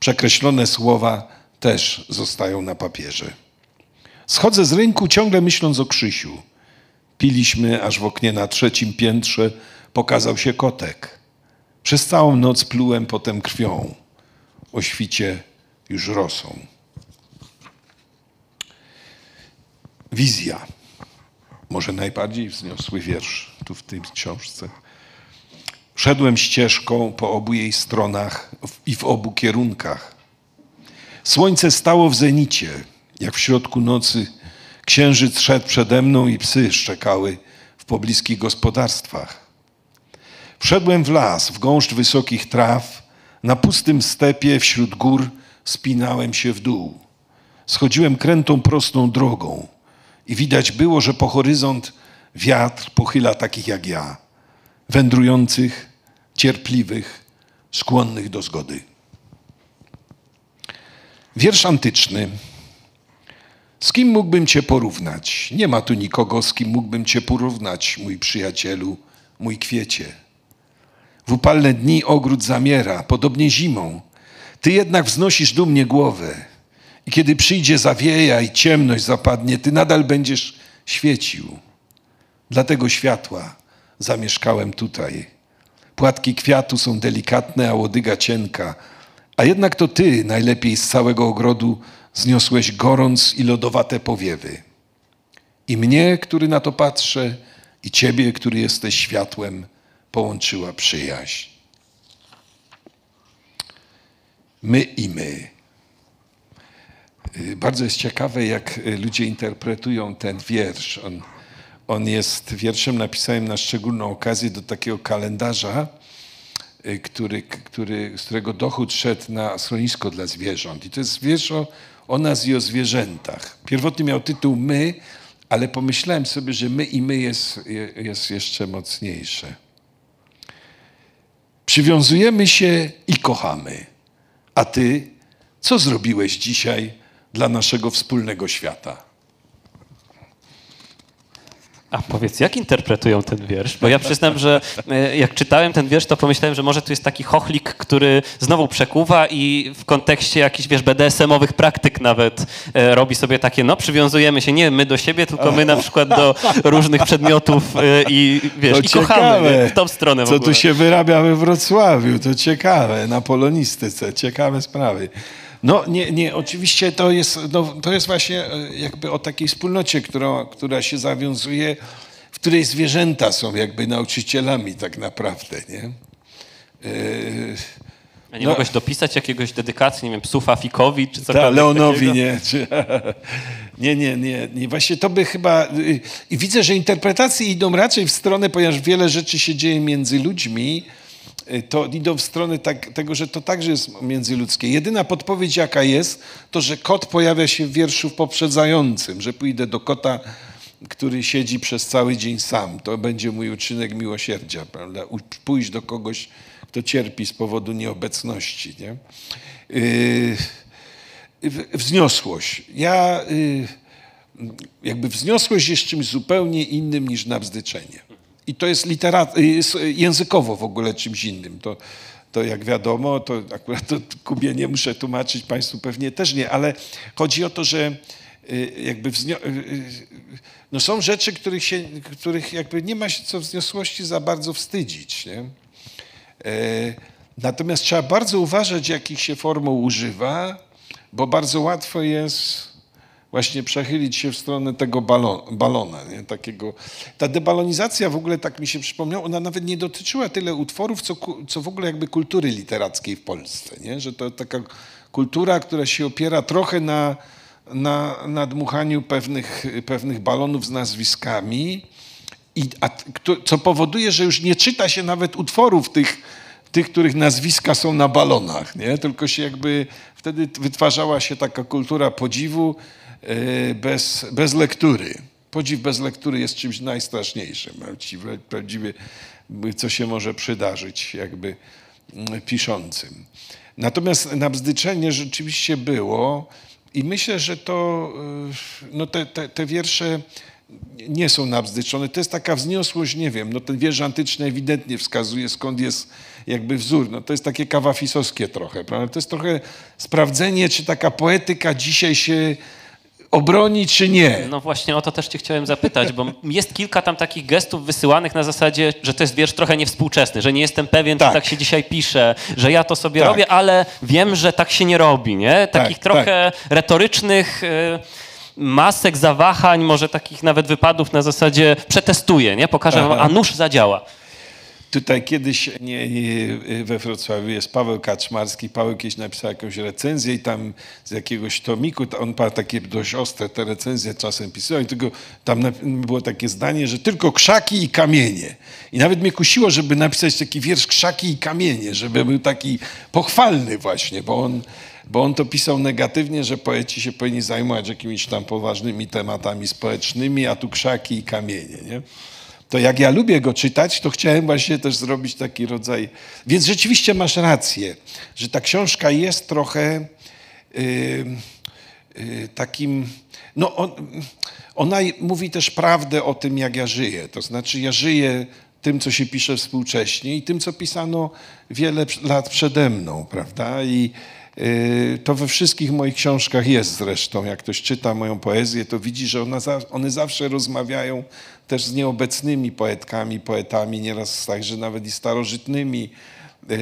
Przekreślone słowa też zostają na papierze. Schodzę z rynku ciągle myśląc o Krzysiu. Piliśmy, aż w oknie na trzecim piętrze pokazał się kotek. Przez całą noc plułem potem krwią. O świcie już rosą. Wizja. Może najbardziej wzniosły wiersz tu w tej książce. Szedłem ścieżką po obu jej stronach i w obu kierunkach. Słońce stało w zenicie, jak w środku nocy. Księżyc szedł przede mną i psy szczekały w pobliskich gospodarstwach. Wszedłem w las, w gąszcz wysokich traw, na pustym stepie wśród gór spinałem się w dół. Schodziłem krętą prostą drogą. i widać było, że po horyzont wiatr pochyla takich jak ja, wędrujących, cierpliwych, skłonnych do zgody. Wiersz antyczny. Z kim mógłbym Cię porównać? Nie ma tu nikogo, z kim mógłbym Cię porównać, mój przyjacielu, mój kwiecie. W upalne dni ogród zamiera, podobnie zimą. Ty jednak wznosisz dumnie głowę. I kiedy przyjdzie zawieja i ciemność zapadnie, Ty nadal będziesz świecił. Dlatego światła zamieszkałem tutaj. Płatki kwiatu są delikatne, a łodyga cienka. A jednak to Ty najlepiej z całego ogrodu zniosłeś gorąc i lodowate powiewy. I mnie, który na to patrzę, i Ciebie, który jesteś światłem, połączyła przyjaźń. My i my. Y, Bardzo jest ciekawe, jak y, ludzie interpretują ten wiersz. On, on jest wierszem napisanym na szczególną okazję do takiego kalendarza, y, który, który, z którego dochód szedł na schronisko dla zwierząt. I to jest wiersz o, o nas i o zwierzętach. Pierwotnie miał tytuł My, ale pomyślałem sobie, że my i my jest, jest jeszcze mocniejsze. Przywiązujemy się i kochamy. A ty, co zrobiłeś dzisiaj dla naszego wspólnego świata? A powiedz, jak interpretują ten wiersz? Bo ja przyznam, że e, jak czytałem ten wiersz, to pomyślałem, że może tu jest taki chochlik, który znowu przekuwa i w kontekście jakichś, wiesz, BDSM-owych praktyk nawet e, robi sobie takie, no przywiązujemy się nie my do siebie, tylko my na przykład do różnych przedmiotów e, i wiesz, i kochamy nie? w tą stronę Co tu się wyrabia we Wrocławiu, to ciekawe, na polonistyce, ciekawe sprawy. No nie, nie, oczywiście to jest, no, to jest właśnie e, jakby o takiej wspólnocie, która, która się zawiązuje, w której zwierzęta są jakby nauczycielami tak naprawdę, nie? Yy, A nie no. mogłeś dopisać jakiegoś dedykacji, nie wiem, psu Fafikowi czy Leonowi, nie. Czy, nie, nie, nie, nie. Właśnie to by chyba... I widzę, że interpretacje idą raczej w stronę, ponieważ wiele rzeczy się dzieje między ludźmi, to idą w stronę tak, tego, że to także jest międzyludzkie. Jedyna podpowiedź, jaka jest, to, że kot pojawia się w wierszu poprzedzającym, że pójdę do kota, który siedzi przez cały dzień sam. To będzie mój uczynek miłosierdzia, prawda? Pójść do kogoś, kto cierpi z powodu nieobecności, nie? Yy, wzniosłość. Ja y, jakby wzniosłość jest czymś zupełnie innym niż nabzdyczenie. I to jest, literat, y, jest językowo w ogóle czymś innym. To, to jak wiadomo, to akurat to Kubie nie muszę tłumaczyć, Państwu pewnie też nie, ale chodzi o to, że y, jakby wznio, y, y, no są rzeczy, których, się, których jakby nie ma się co wzniosłości za bardzo wstydzić. Nie? E, Natomiast trzeba bardzo uważać, jakich się formuł używa, bo bardzo łatwo jest właśnie przechylić się w stronę tego balon, balona. Nie? Takiego. Ta debalonizacja w ogóle, tak mi się przypomniało, ona nawet nie dotyczyła tyle utworów, co, co w ogóle jakby kultury literackiej w Polsce. Nie? Że to taka kultura, która się opiera trochę na, na, na dmuchaniu pewnych, pewnych balonów z nazwiskami, i, a, co powoduje, że już nie czyta się nawet utworów tych, tych, których nazwiska są na balonach, nie? tylko się jakby wtedy wytwarzała się taka kultura podziwu bez, bez lektury. Podziw bez lektury jest czymś najstraszniejszym, prawdziwie, prawdziwie co się może przydarzyć jakby mm, piszącym. Natomiast nabzdyczenie rzeczywiście było i myślę, że to, y, no te, te, te wiersze nie są nabzdyczone. To jest taka wzniosłość, nie wiem, no ten wiersz antyczny ewidentnie wskazuje, skąd jest jakby wzór. No to jest takie kawafisowskie trochę, prawda? To jest trochę sprawdzenie, czy taka poetyka dzisiaj się obroni, czy nie. No właśnie o to też cię chciałem zapytać, bo jest kilka tam takich gestów wysyłanych na zasadzie, że to jest wiersz trochę niewspółczesny, że nie jestem pewien, Tak. czy tak się dzisiaj pisze, że ja to sobie Tak. robię, ale wiem, że tak się nie robi, nie? Takich Tak, trochę retorycznych y, masek, zawahań, może takich nawet wypadów na zasadzie przetestuję, nie? Pokażę wam, Aha. a nóż zadziała. Tutaj kiedyś nie, nie, we Wrocławiu jest Paweł Kaczmarski. Paweł kiedyś napisał jakąś recenzję i tam z jakiegoś tomiku, to on ma takie dość ostre te recenzje czasem pisał i tylko tam było takie zdanie, że tylko krzaki i kamienie. I nawet mnie kusiło, żeby napisać taki wiersz krzaki i kamienie, żeby był taki pochwalny właśnie, bo on bo on to pisał negatywnie, że poeci się powinni zajmować jakimiś tam poważnymi tematami społecznymi, a tu krzaki i kamienie. Nie? To jak ja lubię go czytać, to chciałem właśnie też zrobić taki rodzaj. Więc rzeczywiście masz rację, że ta książka jest trochę yy, yy, takim. No, on, ona mówi też prawdę o tym, jak ja żyję. To znaczy, ja żyję tym, co się pisze współcześnie i tym, co pisano wiele lat przede mną, prawda? I to we wszystkich moich książkach jest zresztą. Jak ktoś czyta moją poezję, to widzi, że ona, one zawsze rozmawiają też z nieobecnymi poetkami, poetami, nieraz także nawet i starożytnymi. Yy,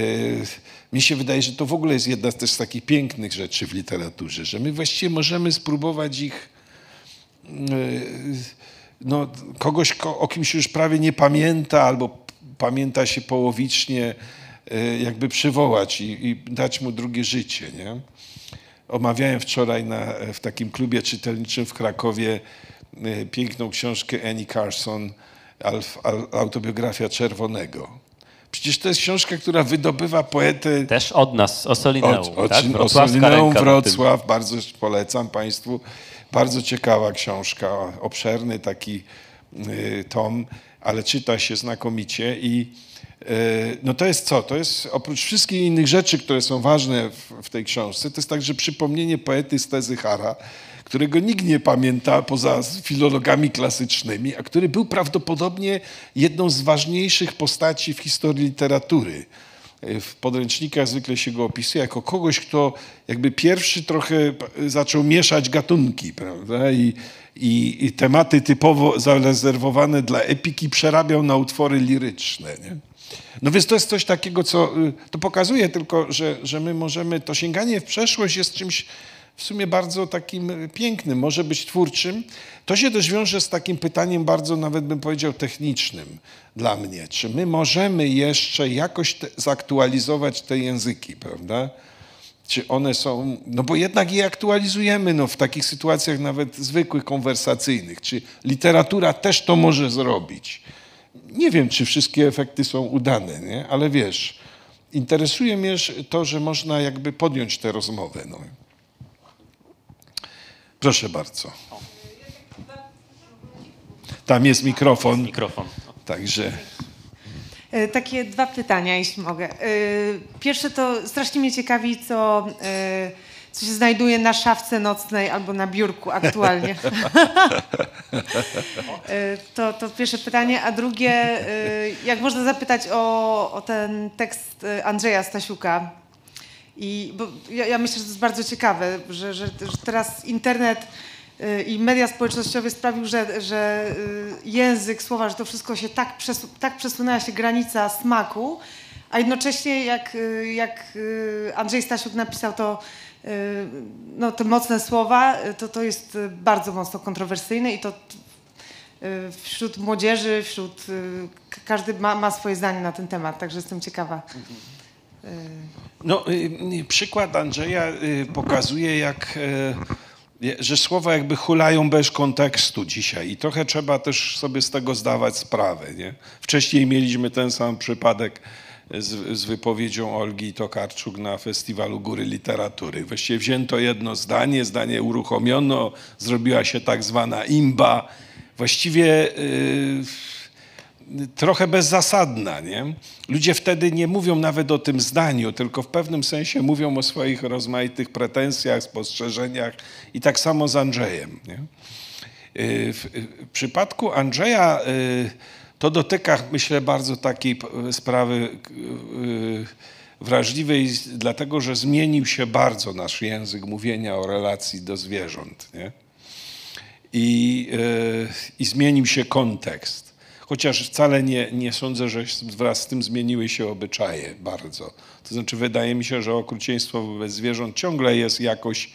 mi się wydaje, że to w ogóle jest jedna też z takich pięknych rzeczy w literaturze, że my właściwie możemy spróbować ich yy, no, kogoś, o kimś już prawie nie pamięta albo pamięta się połowicznie, jakby przywołać i, i dać mu drugie życie. Nie? Omawiałem wczoraj na, w takim klubie czytelniczym w Krakowie e, piękną książkę Annie Carson, Autobiografia Czerwonego. Przecież to jest książka, która wydobywa poetę... Też od nas, Osolineum, od, od, tak? Wrocław, bardzo polecam Państwu. Bardzo ciekawa książka, obszerny taki y, tom, ale czyta się znakomicie i no to jest co? To jest oprócz wszystkich innych rzeczy, które są ważne w, w tej książce, to jest także przypomnienie poety z Tezy Hara, którego nikt nie pamięta poza filologami klasycznymi, a który był prawdopodobnie jedną z ważniejszych postaci w historii literatury w podręcznikach zwykle się go opisuje jako kogoś, kto jakby pierwszy trochę zaczął mieszać gatunki, prawda? I, i, i tematy typowo zarezerwowane dla epiki przerabiał na utwory liryczne. Nie? No więc to jest coś takiego, co y, to pokazuje tylko, że, że my możemy, to sięganie w przeszłość jest czymś w sumie bardzo takim pięknym, może być twórczym. To się też wiąże z takim pytaniem bardzo, nawet bym powiedział, technicznym dla mnie. Czy my możemy jeszcze jakoś te, zaktualizować te języki, prawda? Czy one są, no bo jednak je aktualizujemy no, w takich sytuacjach nawet zwykłych, konwersacyjnych. Czy literatura też to może zrobić? Nie wiem, czy wszystkie efekty są udane, nie? ale wiesz, interesuje mnie to, że można jakby podjąć tę rozmowę. No. Proszę bardzo. Tam jest mikrofon. Mikrofon. Także. E, takie dwa pytania, jeśli mogę. E, pierwsze to strasznie mnie ciekawi, co, e, co się znajduje na szafce nocnej albo na biurku aktualnie. to, to pierwsze pytanie. A drugie, jak można zapytać o, o ten tekst Andrzeja Stasiuka, i bo ja, ja, myślę, że to jest bardzo ciekawe, że, że, że teraz internet i media społecznościowe sprawił, że, że język, słowa, że to wszystko się tak, przesu tak przesunęła się granica smaku, a jednocześnie jak, jak Andrzej Stasiuk napisał to, no, te mocne słowa, to to jest bardzo mocno kontrowersyjne i to wśród młodzieży, wśród każdy ma, ma swoje zdanie na ten temat, także jestem ciekawa. No, y, y, przykład Andrzeja y, pokazuje, jak, że słowa jakby hulają bez kontekstu dzisiaj i trochę trzeba też sobie z tego zdawać sprawę. Nie? Wcześniej mieliśmy ten sam przypadek z, z wypowiedzią Olgi Tokarczuk na festiwalu Góry Literatury. Właściwie wzięto jedno zdanie, zdanie uruchomiono, zrobiła się tak zwana imba. Właściwie... Yy, trochę bezzasadna. Nie? Ludzie wtedy nie mówią nawet o tym zdaniu, tylko w pewnym sensie mówią o swoich rozmaitych pretensjach, spostrzeżeniach i tak samo z Andrzejem. Nie? Y, w przypadku Andrzeja y, to dotyka, myślę, bardzo takiej sprawy y, wrażliwej, dlatego że zmienił się bardzo nasz język mówienia o relacji do zwierząt. Nie? I, I zmienił się kontekst chociaż wcale nie, nie sądzę, że wraz z tym zmieniły się obyczaje bardzo. To znaczy wydaje mi się, że okrucieństwo wobec zwierząt ciągle jest jakoś,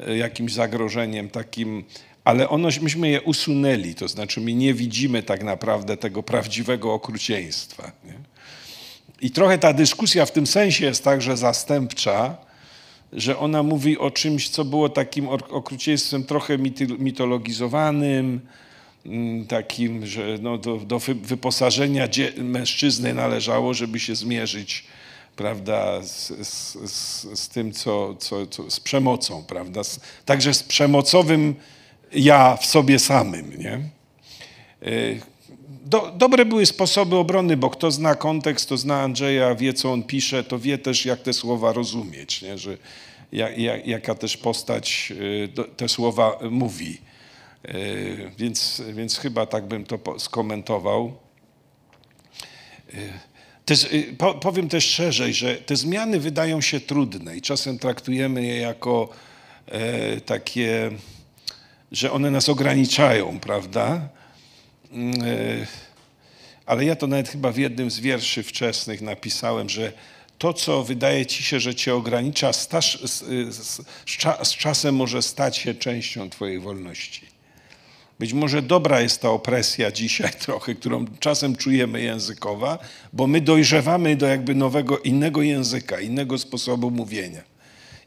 e, jakimś zagrożeniem takim, ale ono, myśmy je usunęli, to znaczy my nie widzimy tak naprawdę tego prawdziwego okrucieństwa. Nie? I trochę ta dyskusja w tym sensie jest także zastępcza, że ona mówi o czymś, co było takim okrucieństwem trochę mitologizowanym, Mm, takim, że no do, do wyposażenia mężczyzny należało, żeby się zmierzyć prawda, z, z, z, z tym, co, co, co, z przemocą, prawda, także z przemocowym ja w sobie samym, nie? Y, do, dobre były sposoby obrony, bo kto zna kontekst, to zna Andrzeja, wie co on pisze, to wie też jak te słowa rozumieć, nie? że jak, jak, jaka też postać y, te słowa mówi. Y, więc, więc chyba tak bym to skomentował. Te, powiem też szerzej, że te zmiany wydają się trudne i czasem traktujemy je jako e, takie, że one nas ograniczają, prawda? Mm, e, ale ja to nawet chyba w jednym z wierszy wczesnych napisałem, że to, co wydaje ci się, że cię ogranicza, z, z, z, czasem może stać się częścią twojej wolności. Być może dobra jest ta opresja dzisiaj trochę, którą czasem czujemy językowa, bo my dojrzewamy do jakby nowego, innego języka, innego sposobu mówienia.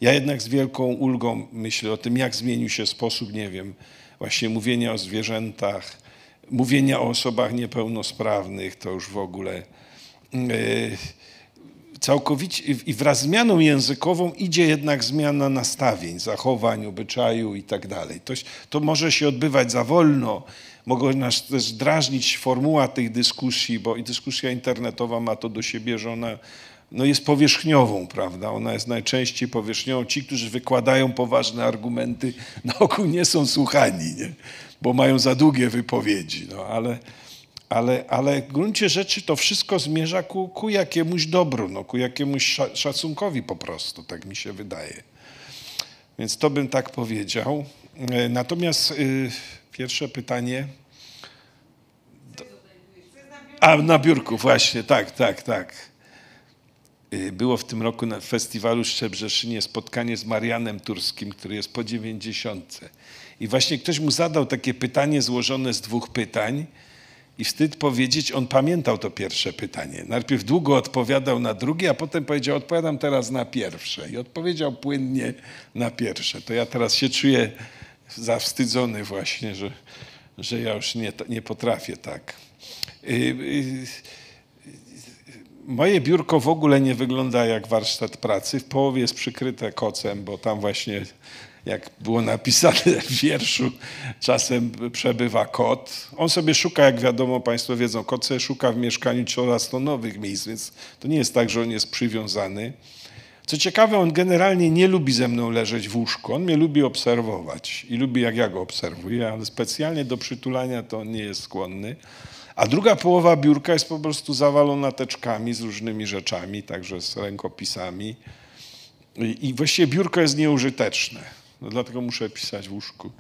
Ja jednak z wielką ulgą myślę o tym, jak zmienił się sposób, nie wiem, właśnie mówienia o zwierzętach, mówienia o osobach niepełnosprawnych, to już w ogóle yy, całkowicie i wraz z zmianą językową idzie jednak zmiana nastawień, zachowań, obyczaju i tak dalej. To, to może się odbywać za wolno, mogą nas też drażnić formuła tych dyskusji, bo i dyskusja internetowa ma to do siebie, że ona no jest powierzchniową, prawda? Ona jest najczęściej powierzchniową. Ci, którzy wykładają poważne argumenty, na ogół nie są słuchani, nie? bo mają za długie wypowiedzi. No, ale, ale, ale w gruncie rzeczy to wszystko zmierza ku, ku jakiemuś dobru, no, ku jakiemuś szacunkowi po prostu, tak mi się wydaje. Więc to bym tak powiedział. E, natomiast y, pierwsze pytanie. A, na biurku, właśnie, tak, tak, tak. Y, było w tym roku na festiwalu Szczebrzeszynie spotkanie z Marianem Turskim, który jest po dziewięćdziesiątce. I właśnie ktoś mu zadał takie pytanie złożone z dwóch pytań i wstyd powiedzieć, on pamiętał to pierwsze pytanie. Najpierw długo odpowiadał na drugie, a potem powiedział, odpowiadam teraz na pierwsze. I odpowiedział płynnie na pierwsze. To ja teraz się czuję zawstydzony właśnie, że, że ja już nie, nie potrafię tak. Y, y, moje biurko w ogóle nie wygląda jak warsztat pracy. W połowie jest przykryte kocem, bo tam właśnie jak było napisane w wierszu, czasem przebywa kot. On sobie szuka, jak wiadomo, Państwo wiedzą, kot szuka w mieszkaniu coraz to nowych miejsc, więc to nie jest tak, że on jest przywiązany. Co ciekawe, on generalnie nie lubi ze mną leżeć w łóżku. On mnie lubi obserwować i lubi, jak ja go obserwuję, ale specjalnie do przytulania to on nie jest skłonny. A druga połowa biurka jest po prostu zawalona teczkami z różnymi rzeczami, także z rękopisami. I właściwie biurko jest nieużyteczne. No dlatego muszę pisać w łóżku.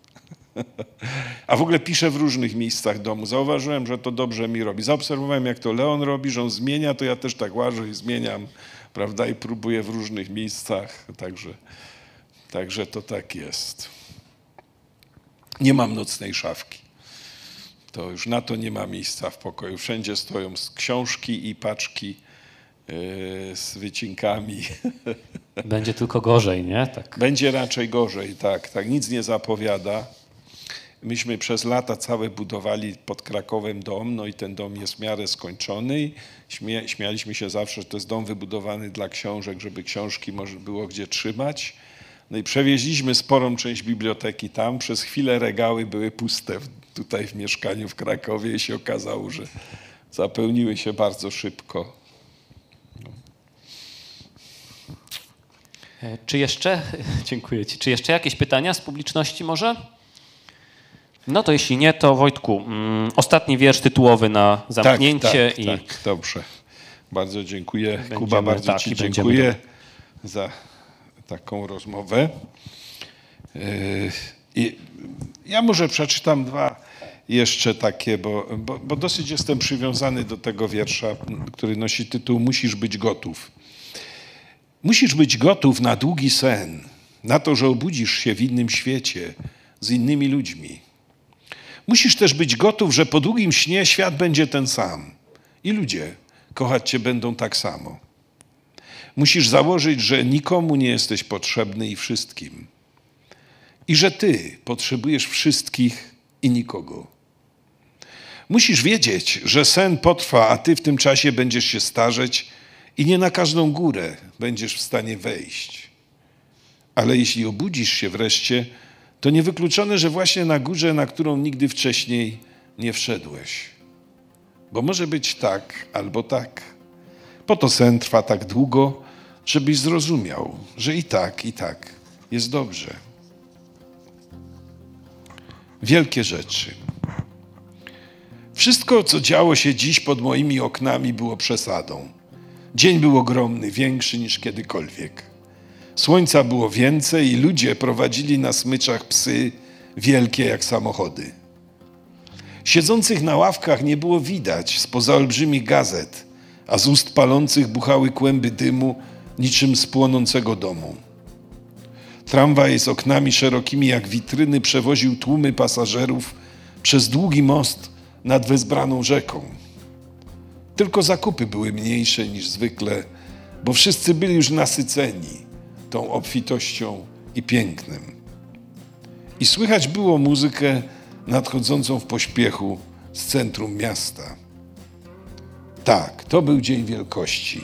A w ogóle piszę w różnych miejscach domu. Zauważyłem, że to dobrze mi robi. Zaobserwowałem, jak to Leon robi, że on zmienia, to ja też tak łażę i zmieniam, prawda, i próbuję w różnych miejscach. Także, także to tak jest. Nie mam nocnej szafki. To już na to nie ma miejsca w pokoju. Wszędzie stoją książki i paczki E, z wycinkami. Będzie tylko gorzej, nie? Tak. Będzie raczej gorzej, tak, tak. Nic nie zapowiada. Myśmy przez lata całe budowali pod Krakowem dom, no i ten dom jest w miarę skończony. Śmia śmialiśmy się zawsze, że to jest dom wybudowany dla książek, żeby książki może było gdzie trzymać. No i przewieźliśmy sporą część biblioteki tam. Przez chwilę regały były puste tutaj w mieszkaniu w Krakowie i się okazało, że zapełniły się bardzo szybko. E, czy jeszcze, dziękuję Ci, czy jeszcze jakieś pytania z publiczności może? No to jeśli nie, to Wojtku, mm, ostatni wiersz tytułowy na zamknięcie. Tak, tak, i... tak dobrze. Bardzo dziękuję. Będziemy, Kuba, bardzo tak, Ci dziękuję za taką rozmowę. E, I ja może przeczytam dwa jeszcze takie, bo, bo, bo dosyć jestem przywiązany do tego wiersza, który nosi tytuł Musisz być gotów. Musisz być gotów na długi sen, na to, że obudzisz się w innym świecie z innymi ludźmi. Musisz też być gotów, że po długim śnie świat będzie ten sam i ludzie kochać cię będą tak samo. Musisz założyć, że nikomu nie jesteś potrzebny i wszystkim. I że ty potrzebujesz wszystkich i nikogo. Musisz wiedzieć, że sen potrwa, a ty w tym czasie będziesz się starzeć I nie na każdą górę będziesz w stanie wejść. Ale jeśli obudzisz się wreszcie, to niewykluczone, że właśnie na górze, na którą nigdy wcześniej nie wszedłeś. Bo może być tak albo tak. Po to sen trwa tak długo, żebyś zrozumiał, że i tak, i tak jest dobrze. Wielkie rzeczy. Wszystko, co działo się dziś pod moimi oknami, było przesadą. Dzień był ogromny, większy niż kiedykolwiek. Słońca było więcej i ludzie prowadzili na smyczach psy wielkie jak samochody. Siedzących na ławkach nie było widać spoza olbrzymich gazet, a z ust palących buchały kłęby dymu niczym z płonącego domu. Tramwaj z oknami szerokimi jak witryny przewoził tłumy pasażerów przez długi most nad wezbraną rzeką. Tylko zakupy były mniejsze niż zwykle, bo wszyscy byli już nasyceni tą obfitością i pięknem. I słychać było muzykę nadchodzącą w pośpiechu z centrum miasta. Tak, to był dzień wielkości.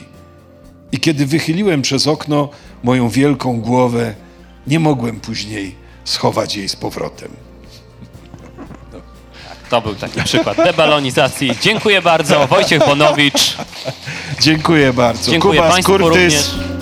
I kiedy wychyliłem przez okno moją wielką głowę, nie mogłem później schować jej z powrotem. To był taki przykład debalonizacji. Dziękuję bardzo. Wojciech Bonowicz. Dziękuję bardzo. Dziękuję Kuba Skurtys. również.